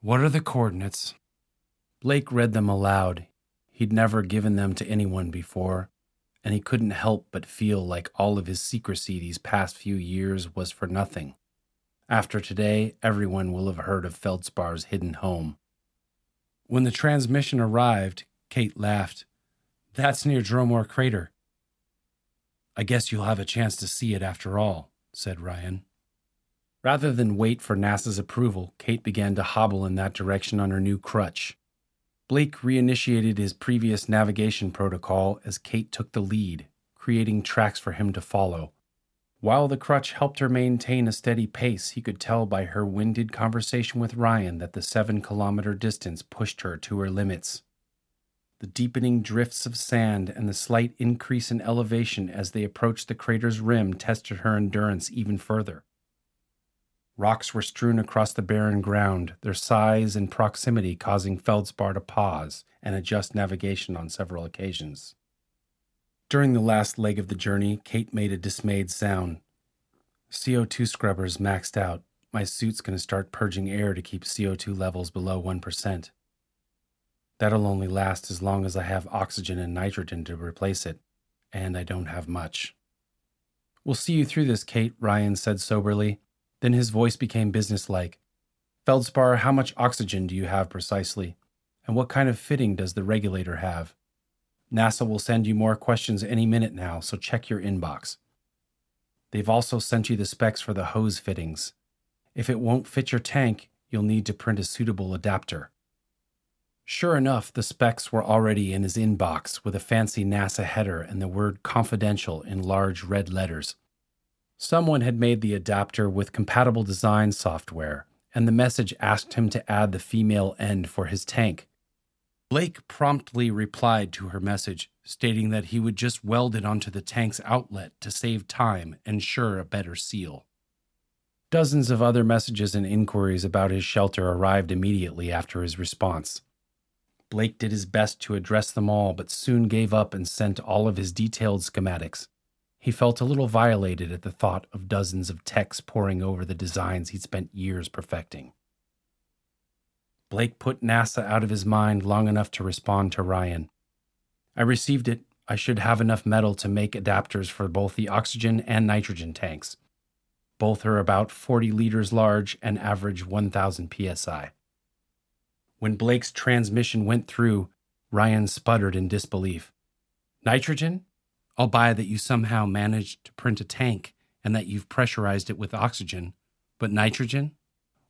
K: What are the coordinates? Blake read them aloud. He'd never given them to anyone before, and he couldn't help but feel like all of his secrecy these past few years was for nothing. After today, everyone will have heard of Feldspar's hidden home. When the transmission arrived, Kate laughed. That's near Dromore Crater. I guess you'll have a chance to see it after all, said Ryan. Rather than wait for NASA's approval, Kate began to hobble in that direction on her new crutch. Blake reinitiated his previous navigation protocol as Kate took the lead, creating tracks for him to follow. While the crutch helped her maintain a steady pace, he could tell by her winded conversation with Ryan that the seven kilometer distance pushed her to her limits the deepening drifts of sand and the slight increase in elevation as they approached the crater's rim tested her endurance even further. Rocks were strewn across the barren ground, their size and proximity causing Feldspar to pause and adjust navigation on several occasions. During the last leg of the journey, Kate made a dismayed sound. CO2 scrubbers maxed out. My suit's going to start purging air to keep CO2 levels below 1%. That'll only last as long as I have oxygen and nitrogen to replace it, and I don't have much. We'll see you through this, Kate, Ryan said soberly. Then his voice became businesslike. Feldspar, how much oxygen do you have precisely? And what kind of fitting does the regulator have? NASA will send you more questions any minute now, so check your inbox. They've also sent you the specs for the hose fittings. If it won't fit your tank, you'll need to print a suitable adapter. Sure enough, the specs were already in his inbox with a fancy NASA header and the word confidential in large red letters. Someone had made the adapter with compatible design software, and the message asked him to add the female end for his tank. Blake promptly replied to her message, stating that he would just weld it onto the tank's outlet to save time and ensure a better seal. Dozens of other messages and inquiries about his shelter arrived immediately after his response. Blake did his best to address them all, but soon gave up and sent all of his detailed schematics. He felt a little violated at the thought of dozens of techs poring over the designs he'd spent years perfecting. Blake put NASA out of his mind long enough to respond to Ryan. I received it. I should have enough metal to make adapters for both the oxygen and nitrogen tanks. Both are about 40 liters large and average 1000 psi. When Blake's transmission went through, Ryan sputtered in disbelief. Nitrogen? I'll buy that you somehow managed to print a tank and that you've pressurized it with oxygen. But nitrogen?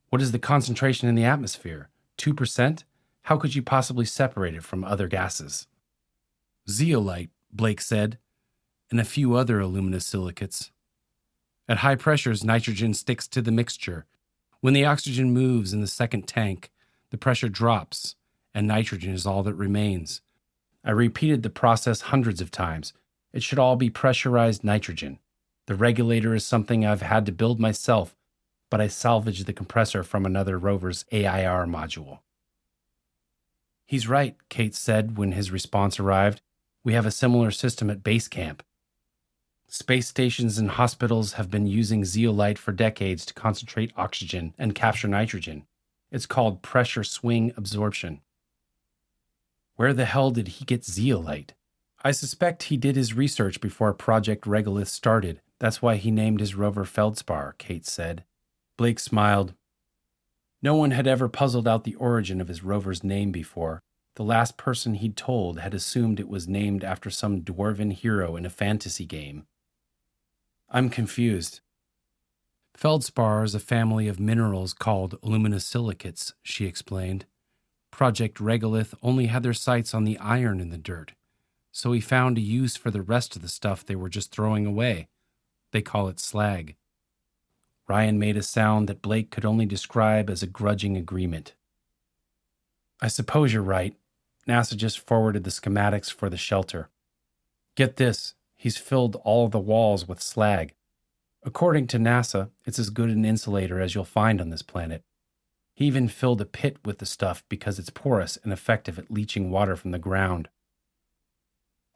K: What is the concentration in the atmosphere? 2%? How could you possibly separate it from other gases? Zeolite, Blake said, and a few other aluminosilicates. At high pressures, nitrogen sticks to the mixture. When the oxygen moves in the second tank, the pressure drops, and nitrogen is all that remains. I repeated the process hundreds of times. It should all be pressurized nitrogen. The regulator is something I've had to build myself, but I salvaged the compressor from another rover's AIR module. He's right, Kate said when his response arrived. We have a similar system at base camp. Space stations and hospitals have been using zeolite for decades to concentrate oxygen and capture nitrogen. It's called pressure swing absorption. Where the hell did he get zeolite? I suspect he did his research before Project Regolith started. That's why he named his rover Feldspar, Kate said. Blake smiled. No one had ever puzzled out the origin of his rover's name before. The last person he'd told had assumed it was named after some dwarven hero in a fantasy game. I'm confused. Feldspar is a family of minerals called aluminosilicates, she explained. Project Regolith only had their sights on the iron in the dirt, so he found a use for the rest of the stuff they were just throwing away. They call it slag. Ryan made a sound that Blake could only describe as a grudging agreement. I suppose you're right. NASA just forwarded the schematics for the shelter. Get this he's filled all the walls with slag. According to NASA, it's as good an insulator as you'll find on this planet. He even filled a pit with the stuff because it's porous and effective at leaching water from the ground.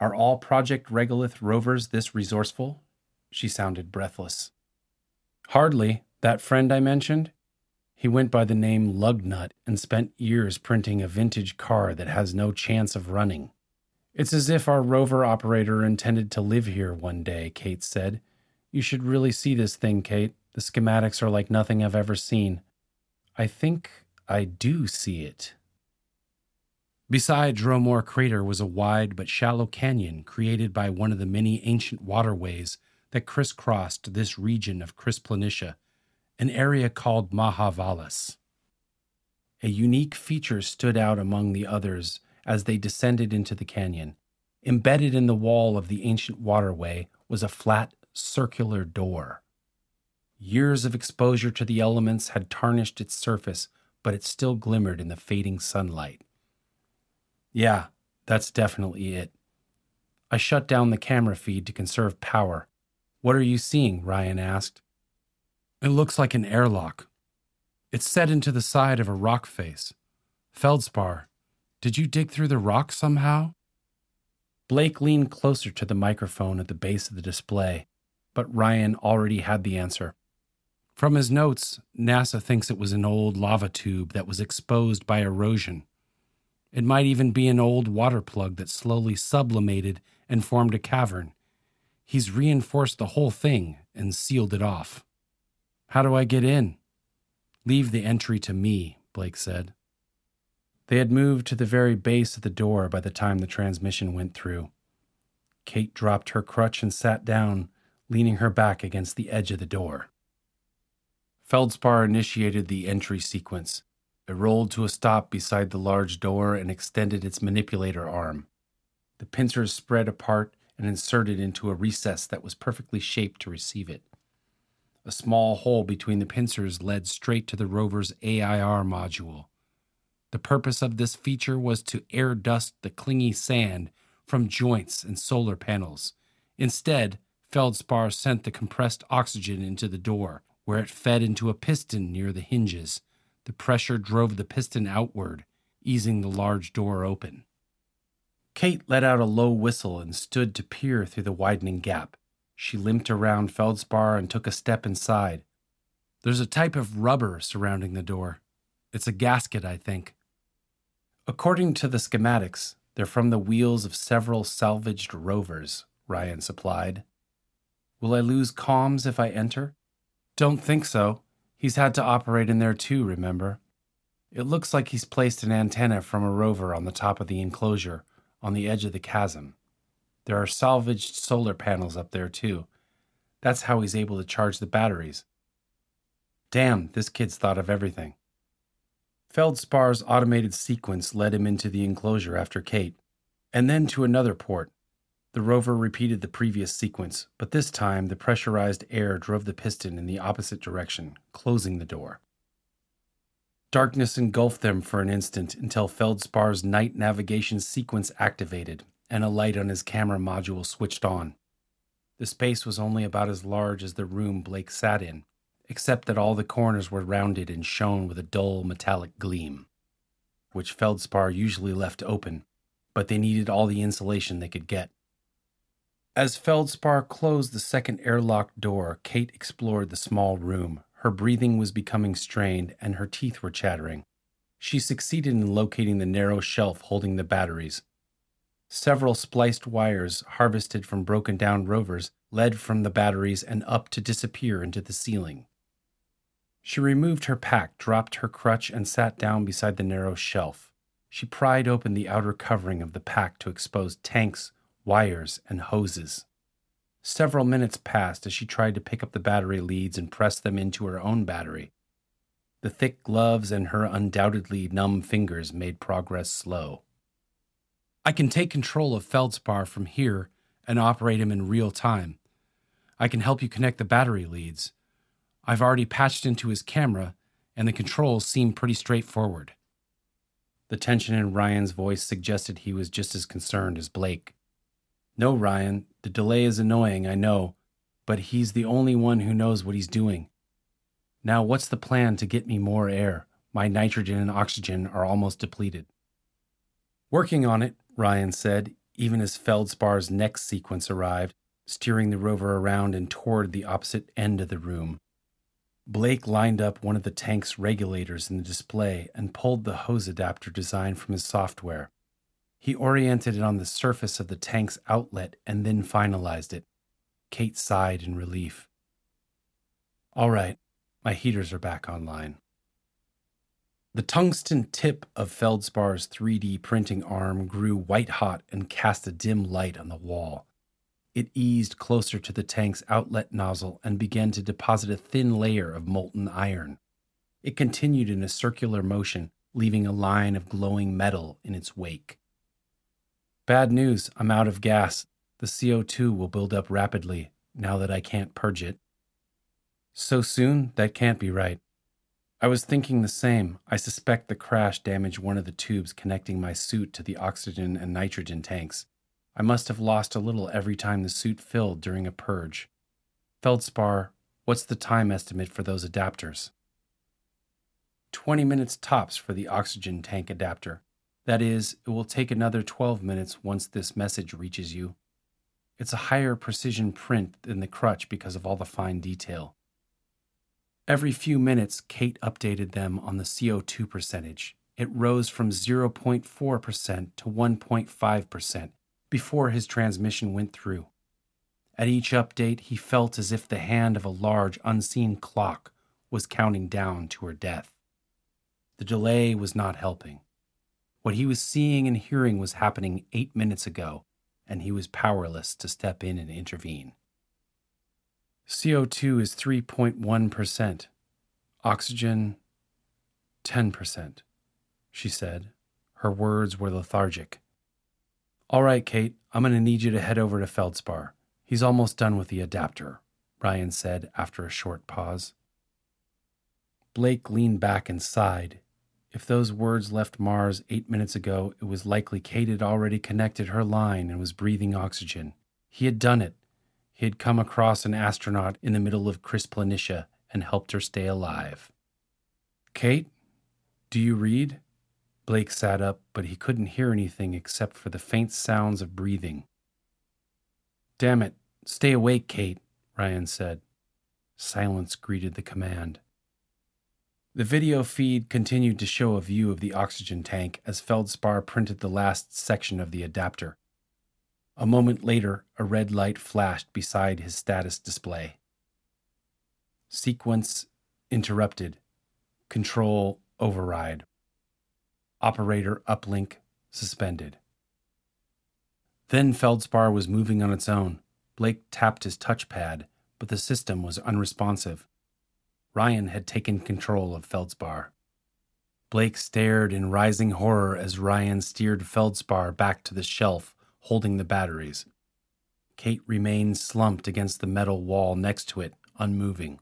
K: Are all Project Regolith rovers this resourceful? She sounded breathless. Hardly. That friend I mentioned? He went by the name Lugnut and spent years printing a vintage car that has no chance of running. It's as if our rover operator intended to live here one day, Kate said. You should really see this thing, Kate. The schematics are like nothing I've ever seen. I think I do see it. Beside Dromore Crater was a wide but shallow canyon created by one of the many ancient waterways that crisscrossed this region of Chryse Planitia, an area called Maja Valles. A unique feature stood out among the others as they descended into the canyon. Embedded in the wall of the ancient waterway was a flat, circular door. Years of exposure to the elements had tarnished its surface, but it still glimmered in the fading sunlight. Yeah, that's definitely it. I shut down the camera feed to conserve power. What are you seeing? Ryan asked. It looks like an airlock. It's set into the side of a rock face. Feldspar, did you dig through the rock somehow? Blake leaned closer to the microphone at the base of the display, but Ryan already had the answer. From his notes, NASA thinks it was an old lava tube that was exposed by erosion. It might even be an old water plug that slowly sublimated and formed a cavern. He's reinforced the whole thing and sealed it off. How do I get in? Leave the entry to me, Blake said. They had moved to the very base of the door by the time the transmission went through. Kate dropped her crutch and sat down, leaning her back against the edge of the door. Feldspar initiated the entry sequence. It rolled to a stop beside the large door and extended its manipulator arm. The pincers spread apart and inserted into a recess that was perfectly shaped to receive it. A small hole between the pincers led straight to the rover's AIR module. The purpose of this feature was to air dust the clingy sand from joints and solar panels. Instead, Feldspar sent the compressed oxygen into the door, where it fed into a piston near the hinges. The pressure drove the piston outward, easing the large door open. Kate let out a low whistle and stood to peer through the widening gap. She limped around Feldspar and took a step inside. There's a type of rubber surrounding the door. It's a gasket, I think. According to the schematics, they're from the wheels of several salvaged rovers, Ryan supplied. Will I lose comms if I enter? Don't think so. He's had to operate in there too, remember? It looks like he's placed an antenna from a rover on the top of the enclosure, on the edge of the chasm. There are salvaged solar panels up there, too. That's how he's able to charge the batteries. Damn, this kid's thought of everything. Feldspar's automated sequence led him into the enclosure after Kate, and then to another port. The rover repeated the previous sequence, but this time the pressurized air drove the piston in the opposite direction, closing the door. Darkness engulfed them for an instant until Feldspar's night navigation sequence activated and a light on his camera module switched on. The space was only about as large as the room Blake sat in, except that all the corners were rounded and shone with a dull metallic gleam, which Feldspar usually left open, but they needed all the insulation they could get. As Feldspar closed the second airlock door, Kate explored the small room, her breathing was becoming strained and her teeth were chattering. She succeeded in locating the narrow shelf holding the batteries. Several spliced wires, harvested from broken down rovers, led from the batteries and up to disappear into the ceiling. She removed her pack, dropped her crutch, and sat down beside the narrow shelf. She pried open the outer covering of the pack to expose tanks, wires, and hoses. Several minutes passed as she tried to pick up the battery leads and press them into her own battery. The thick gloves and her undoubtedly numb fingers made progress slow. I can take control of Feldspar from here and operate him in real time. I can help you connect the battery leads. I've already patched into his camera, and the controls seem pretty straightforward. The tension in Ryan's voice suggested he was just as concerned as Blake. No, Ryan, the delay is annoying, I know, but he's the only one who knows what he's doing. Now, what's the plan to get me more air? My nitrogen and oxygen are almost depleted. Working on it, Ryan said, even as Feldspar's next sequence arrived, steering the rover around and toward the opposite end of the room. Blake lined up one of the tank's regulators in the display and pulled the hose adapter design from his software. He oriented it on the surface of the tank's outlet and then finalized it. Kate sighed in relief. All right, my heaters are back online. The tungsten tip of Feldspar's 3D printing arm grew white hot and cast a dim light on the wall. It eased closer to the tank's outlet nozzle and began to deposit a thin layer of molten iron. It continued in a circular motion, leaving a line of glowing metal in its wake. Bad news, I'm out of gas. The CO2 will build up rapidly now that I can't purge it. So soon? That can't be right. I was thinking the same. I suspect the crash damaged one of the tubes connecting my suit to the oxygen and nitrogen tanks. I must have lost a little every time the suit filled during a purge. Feldspar, what's the time estimate for those adapters? 20 minutes tops for the oxygen tank adapter. That is, it will take another 12 minutes once this message reaches you. It's a higher precision print than the crutch because of all the fine detail. Every few minutes, Kate updated them on the CO2 percentage. It rose from 0.4% to 1.5% before his transmission went through. At each update, he felt as if the hand of a large, unseen clock was counting down to her death. The delay was not helping. What he was seeing and hearing was happening eight minutes ago, and he was powerless to step in and intervene. CO2 is 3.1%, oxygen 10%, she said. Her words were lethargic. All right, Kate, I'm going to need you to head over to Feldspar. He's almost done with the adapter, Ryan said after a short pause. Blake leaned back and sighed, if those words left Mars eight minutes ago, it was likely Kate had already connected her line and was breathing oxygen. He had done it. He had come across an astronaut in the middle of Chryse Planitia and helped her stay alive. Kate, do you read? Blake sat up, but he couldn't hear anything except for the faint sounds of breathing. Damn it, stay awake, Kate, Ryan said. Silence greeted the command. The video feed continued to show a view of the oxygen tank as Feldspar printed the last section of the adapter. A moment later, a red light flashed beside his status display. Sequence interrupted. Control override, Operator uplink suspended. Then Feldspar was moving on its own. Blake tapped his touchpad, but the system was unresponsive. Ryan had taken control of Feldspar. Blake stared in rising horror as Ryan steered Feldspar back to the shelf, holding the batteries. Kate remained slumped against the metal wall next to it, unmoving.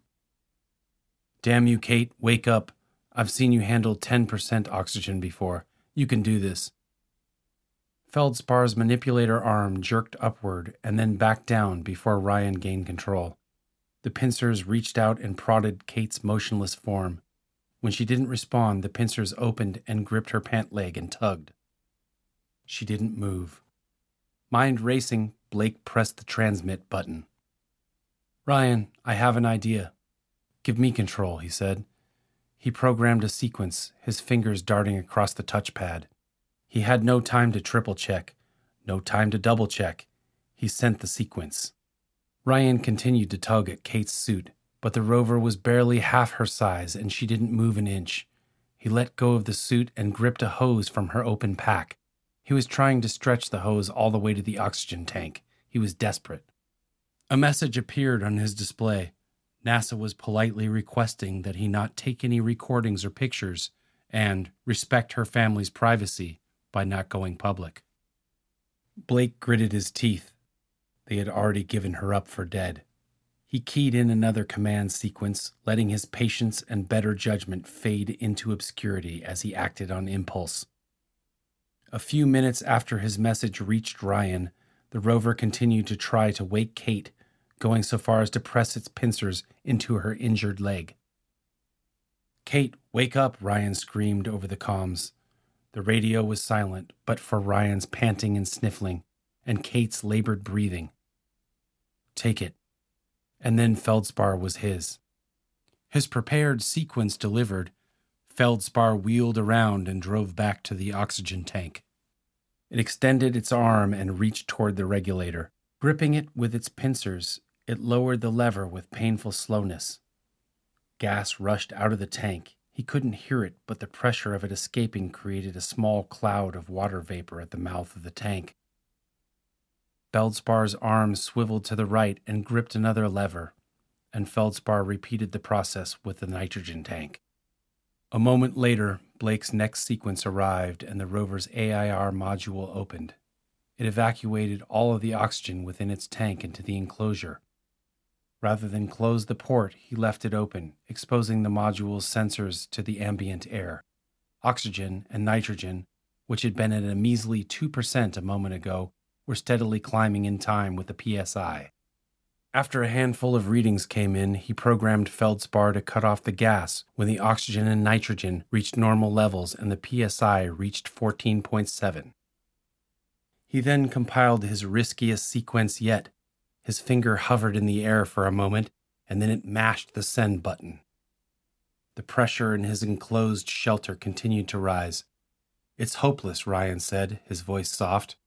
K: Damn you, Kate, wake up. I've seen you handle 10% oxygen before. You can do this. Feldspar's manipulator arm jerked upward and then back down before Ryan gained control. The pincers reached out and prodded Kate's motionless form. When she didn't respond, the pincers opened and gripped her pant leg and tugged. She didn't move. Mind racing, Blake pressed the transmit button. Ryan, I have an idea. Give me control, he said. He programmed a sequence, his fingers darting across the touchpad. He had no time to triple check, no time to double check. He sent the sequence. Ryan continued to tug at Kate's suit, but the rover was barely half her size and she didn't move an inch. He let go of the suit and gripped a hose from her open pack. He was trying to stretch the hose all the way to the oxygen tank. He was desperate. A message appeared on his display. NASA was politely requesting that he not take any recordings or pictures and respect her family's privacy by not going public. Blake gritted his teeth. They had already given her up for dead. He keyed in another command sequence, letting his patience and better judgment fade into obscurity as he acted on impulse. A few minutes after his message reached Ryan, the rover continued to try to wake Kate, going so far as to press its pincers into her injured leg. Kate, wake up, Ryan screamed over the comms. The radio was silent, but for Ryan's panting and sniffling, and Kate's labored breathing. Take it. And then Feldspar was his. His prepared sequence delivered, Feldspar wheeled around and drove back to the oxygen tank. It extended its arm and reached toward the regulator. Gripping it with its pincers, it lowered the lever with painful slowness. Gas rushed out of the tank, he couldn't hear it, but the pressure of it escaping created a small cloud of water vapor at the mouth of the tank. Feldspar's arm swiveled to the right and gripped another lever, and Feldspar repeated the process with the nitrogen tank. A moment later, Blake's next sequence arrived and the rover's AIR module opened. It evacuated all of the oxygen within its tank into the enclosure, Rather than close the port, he left it open, exposing the module's sensors to the ambient air. Oxygen and nitrogen, which had been at a measly 2% a moment ago, were steadily climbing in time with the PSI. After a handful of readings came in, he programmed Feldspar to cut off the gas when the oxygen and nitrogen reached normal levels and the PSI reached 14.7. He then compiled his riskiest sequence yet his finger hovered in the air for a moment, and then it mashed the send button. The pressure in his enclosed shelter continued to rise. It's hopeless, Ryan said, his voice soft.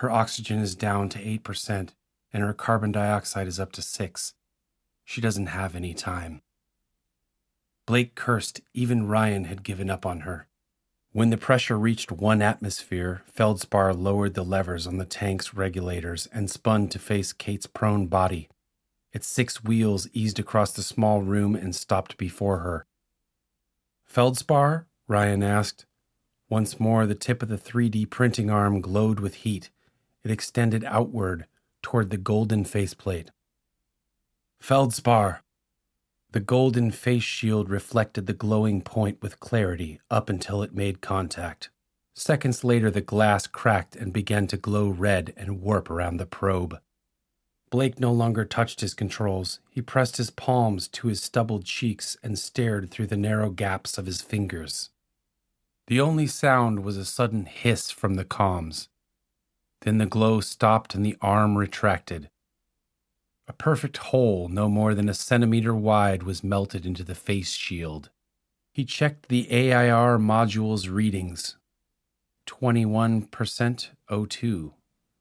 K: Her oxygen is down to 8%, and her carbon dioxide is up to 6. She doesn't have any time. Blake cursed even Ryan had given up on her. When the pressure reached one atmosphere, Feldspar lowered the levers on the tank's regulators and spun to face Kate's prone body. Its six wheels eased across the small room and stopped before her. Feldspar? Ryan asked. Once more, the tip of the 3D printing arm glowed with heat. It extended outward toward the golden faceplate. Feldspar, the golden face shield reflected the glowing point with clarity up until it made contact. Seconds later, the glass cracked and began to glow red and warp around the probe. Blake no longer touched his controls. He pressed his palms to his stubbled cheeks and stared through the narrow gaps of his fingers. The only sound was a sudden hiss from the comms. Then the glow stopped and the arm retracted. A perfect hole no more than a centimeter wide was melted into the face shield. He checked the AIR module's readings 21% O2,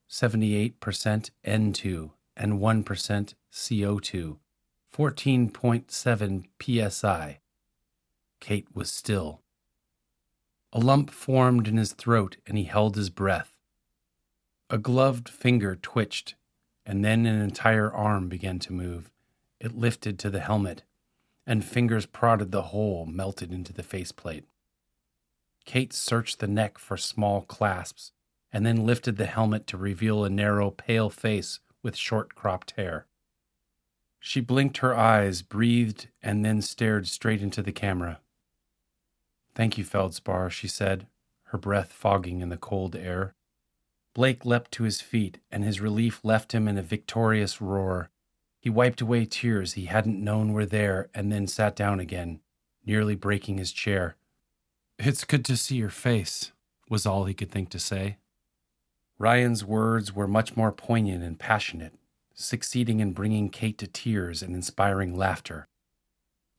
K: 78% N2, and 1% CO2, 14.7 psi. Kate was still. A lump formed in his throat, and he held his breath. A gloved finger twitched, and then an entire arm began to move. It lifted to the helmet, and fingers prodded the hole melted into the faceplate. Kate searched the neck for small clasps, and then lifted the helmet to reveal a narrow, pale face with short cropped hair. She blinked her eyes, breathed, and then stared straight into the camera. Thank you, Feldspar, she said, her breath fogging in the cold air. Blake leapt to his feet, and his relief left him in a victorious roar. He wiped away tears he hadn't known were there and then sat down again, nearly breaking his chair. It's good to see your face, was all he could think to say. Ryan's words were much more poignant and passionate, succeeding in bringing Kate to tears and inspiring laughter.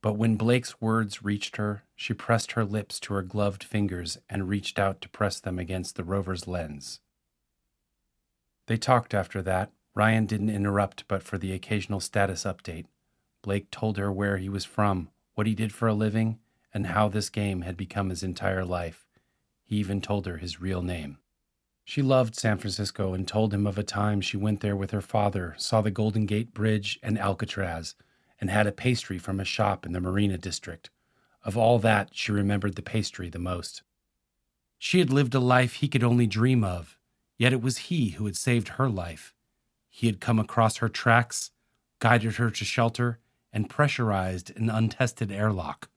K: But when Blake's words reached her, she pressed her lips to her gloved fingers and reached out to press them against the rover's lens. They talked after that. Ryan didn't interrupt but for the occasional status update. Blake told her where he was from, what he did for a living, and how this game had become his entire life. He even told her his real name. She loved San Francisco and told him of a time she went there with her father, saw the Golden Gate Bridge and Alcatraz, and had a pastry from a shop in the Marina District. Of all that, she remembered the pastry the most. She had lived a life he could only dream of, yet it was he who had saved her life. He had come across her tracks, guided her to shelter, and pressurized an untested airlock.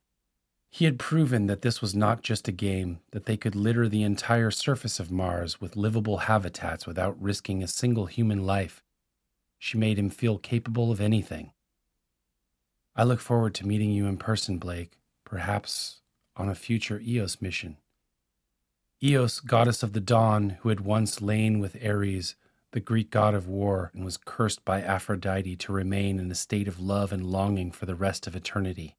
K: He had proven that this was not just a game, that they could litter the entire surface of Mars with livable habitats without risking a single human life. She made him feel capable of anything. I look forward to meeting you in person, Blake, perhaps on a future Eos mission. Eos, goddess of the dawn, who had once lain with Ares, the Greek god of war, and was cursed by Aphrodite to remain in a state of love and longing for the rest of eternity.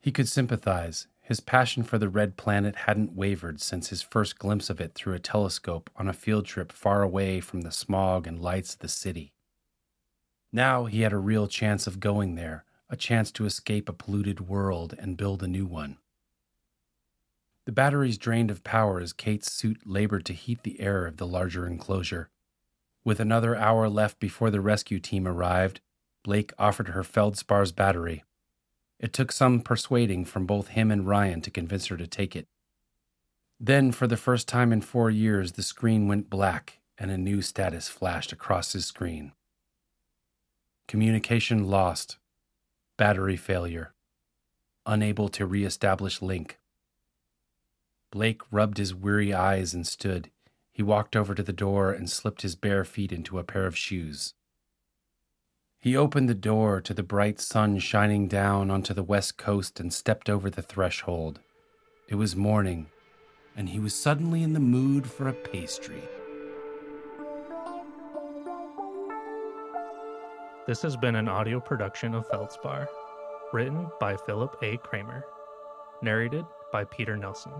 K: He could sympathize. His passion for the red planet hadn't wavered since his first glimpse of it through a telescope on a field trip far away from the smog and lights of the city. Now he had a real chance of going there, a chance to escape a polluted world and build a new one. The batteries drained of power as Kate's suit labored to heat the air of the larger enclosure. With another hour left before the rescue team arrived, Blake offered her Feldspar's battery. It took some persuading from both him and Ryan to convince her to take it. Then, for the first time in four years, the screen went black and a new status flashed across his screen. Communication lost. Battery failure. Unable to reestablish link. Blake rubbed his weary eyes and stood. He walked over to the door and slipped his bare feet into a pair of shoes. He opened the door to the bright sun shining down onto the west coast and stepped over the threshold. It was morning, and he was suddenly in the mood for a pastry.
J: This has been an audio production of Feldspar, written by Philip A. Kramer, narrated by Peter Nelson.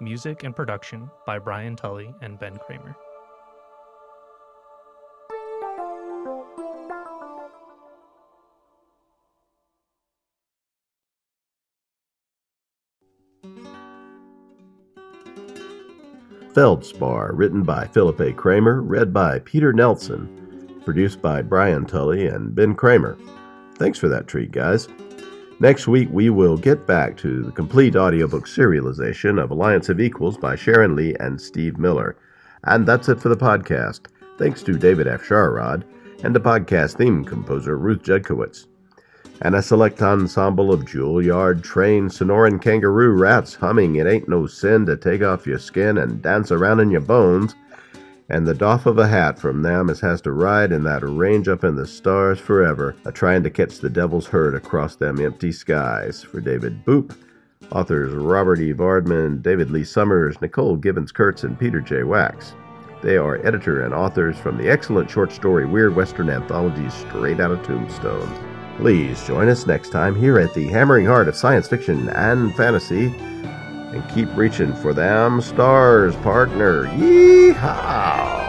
J: Music and production by Brian Tully and Ben Kramer.
B: Feldspar, written by Philip A. Kramer, read by Peter Nelson, produced by Brian Tully and Ben Kramer. Thanks for that treat, guys. Next week, we will get back to the complete audiobook serialization of Alliance of Equals by Sharon Lee and Steve Miller. And that's it for the podcast. Thanks to David Afsharirad and the podcast theme composer Ruth Judkowitz and a select ensemble of Juilliard trained Sonoran kangaroo rats humming It Ain't No Sin to Take Off Your Skin and Dance Around in Your Bones, and the doff of a hat from them as has to ride in that range up in the stars forever, a trying to catch the devil's herd across them empty skies. For David Boop, authors Robert E. Vardeman, David Lee Summers, Nicole Givens Kurtz, and Peter J. Wacks. They are editor and authors from the excellent short story Weird Western Anthology Straight Out of Tombstone. Please join us next time here at the hammering heart of science fiction and fantasy. And keep reaching for them stars, partner. Yeehaw!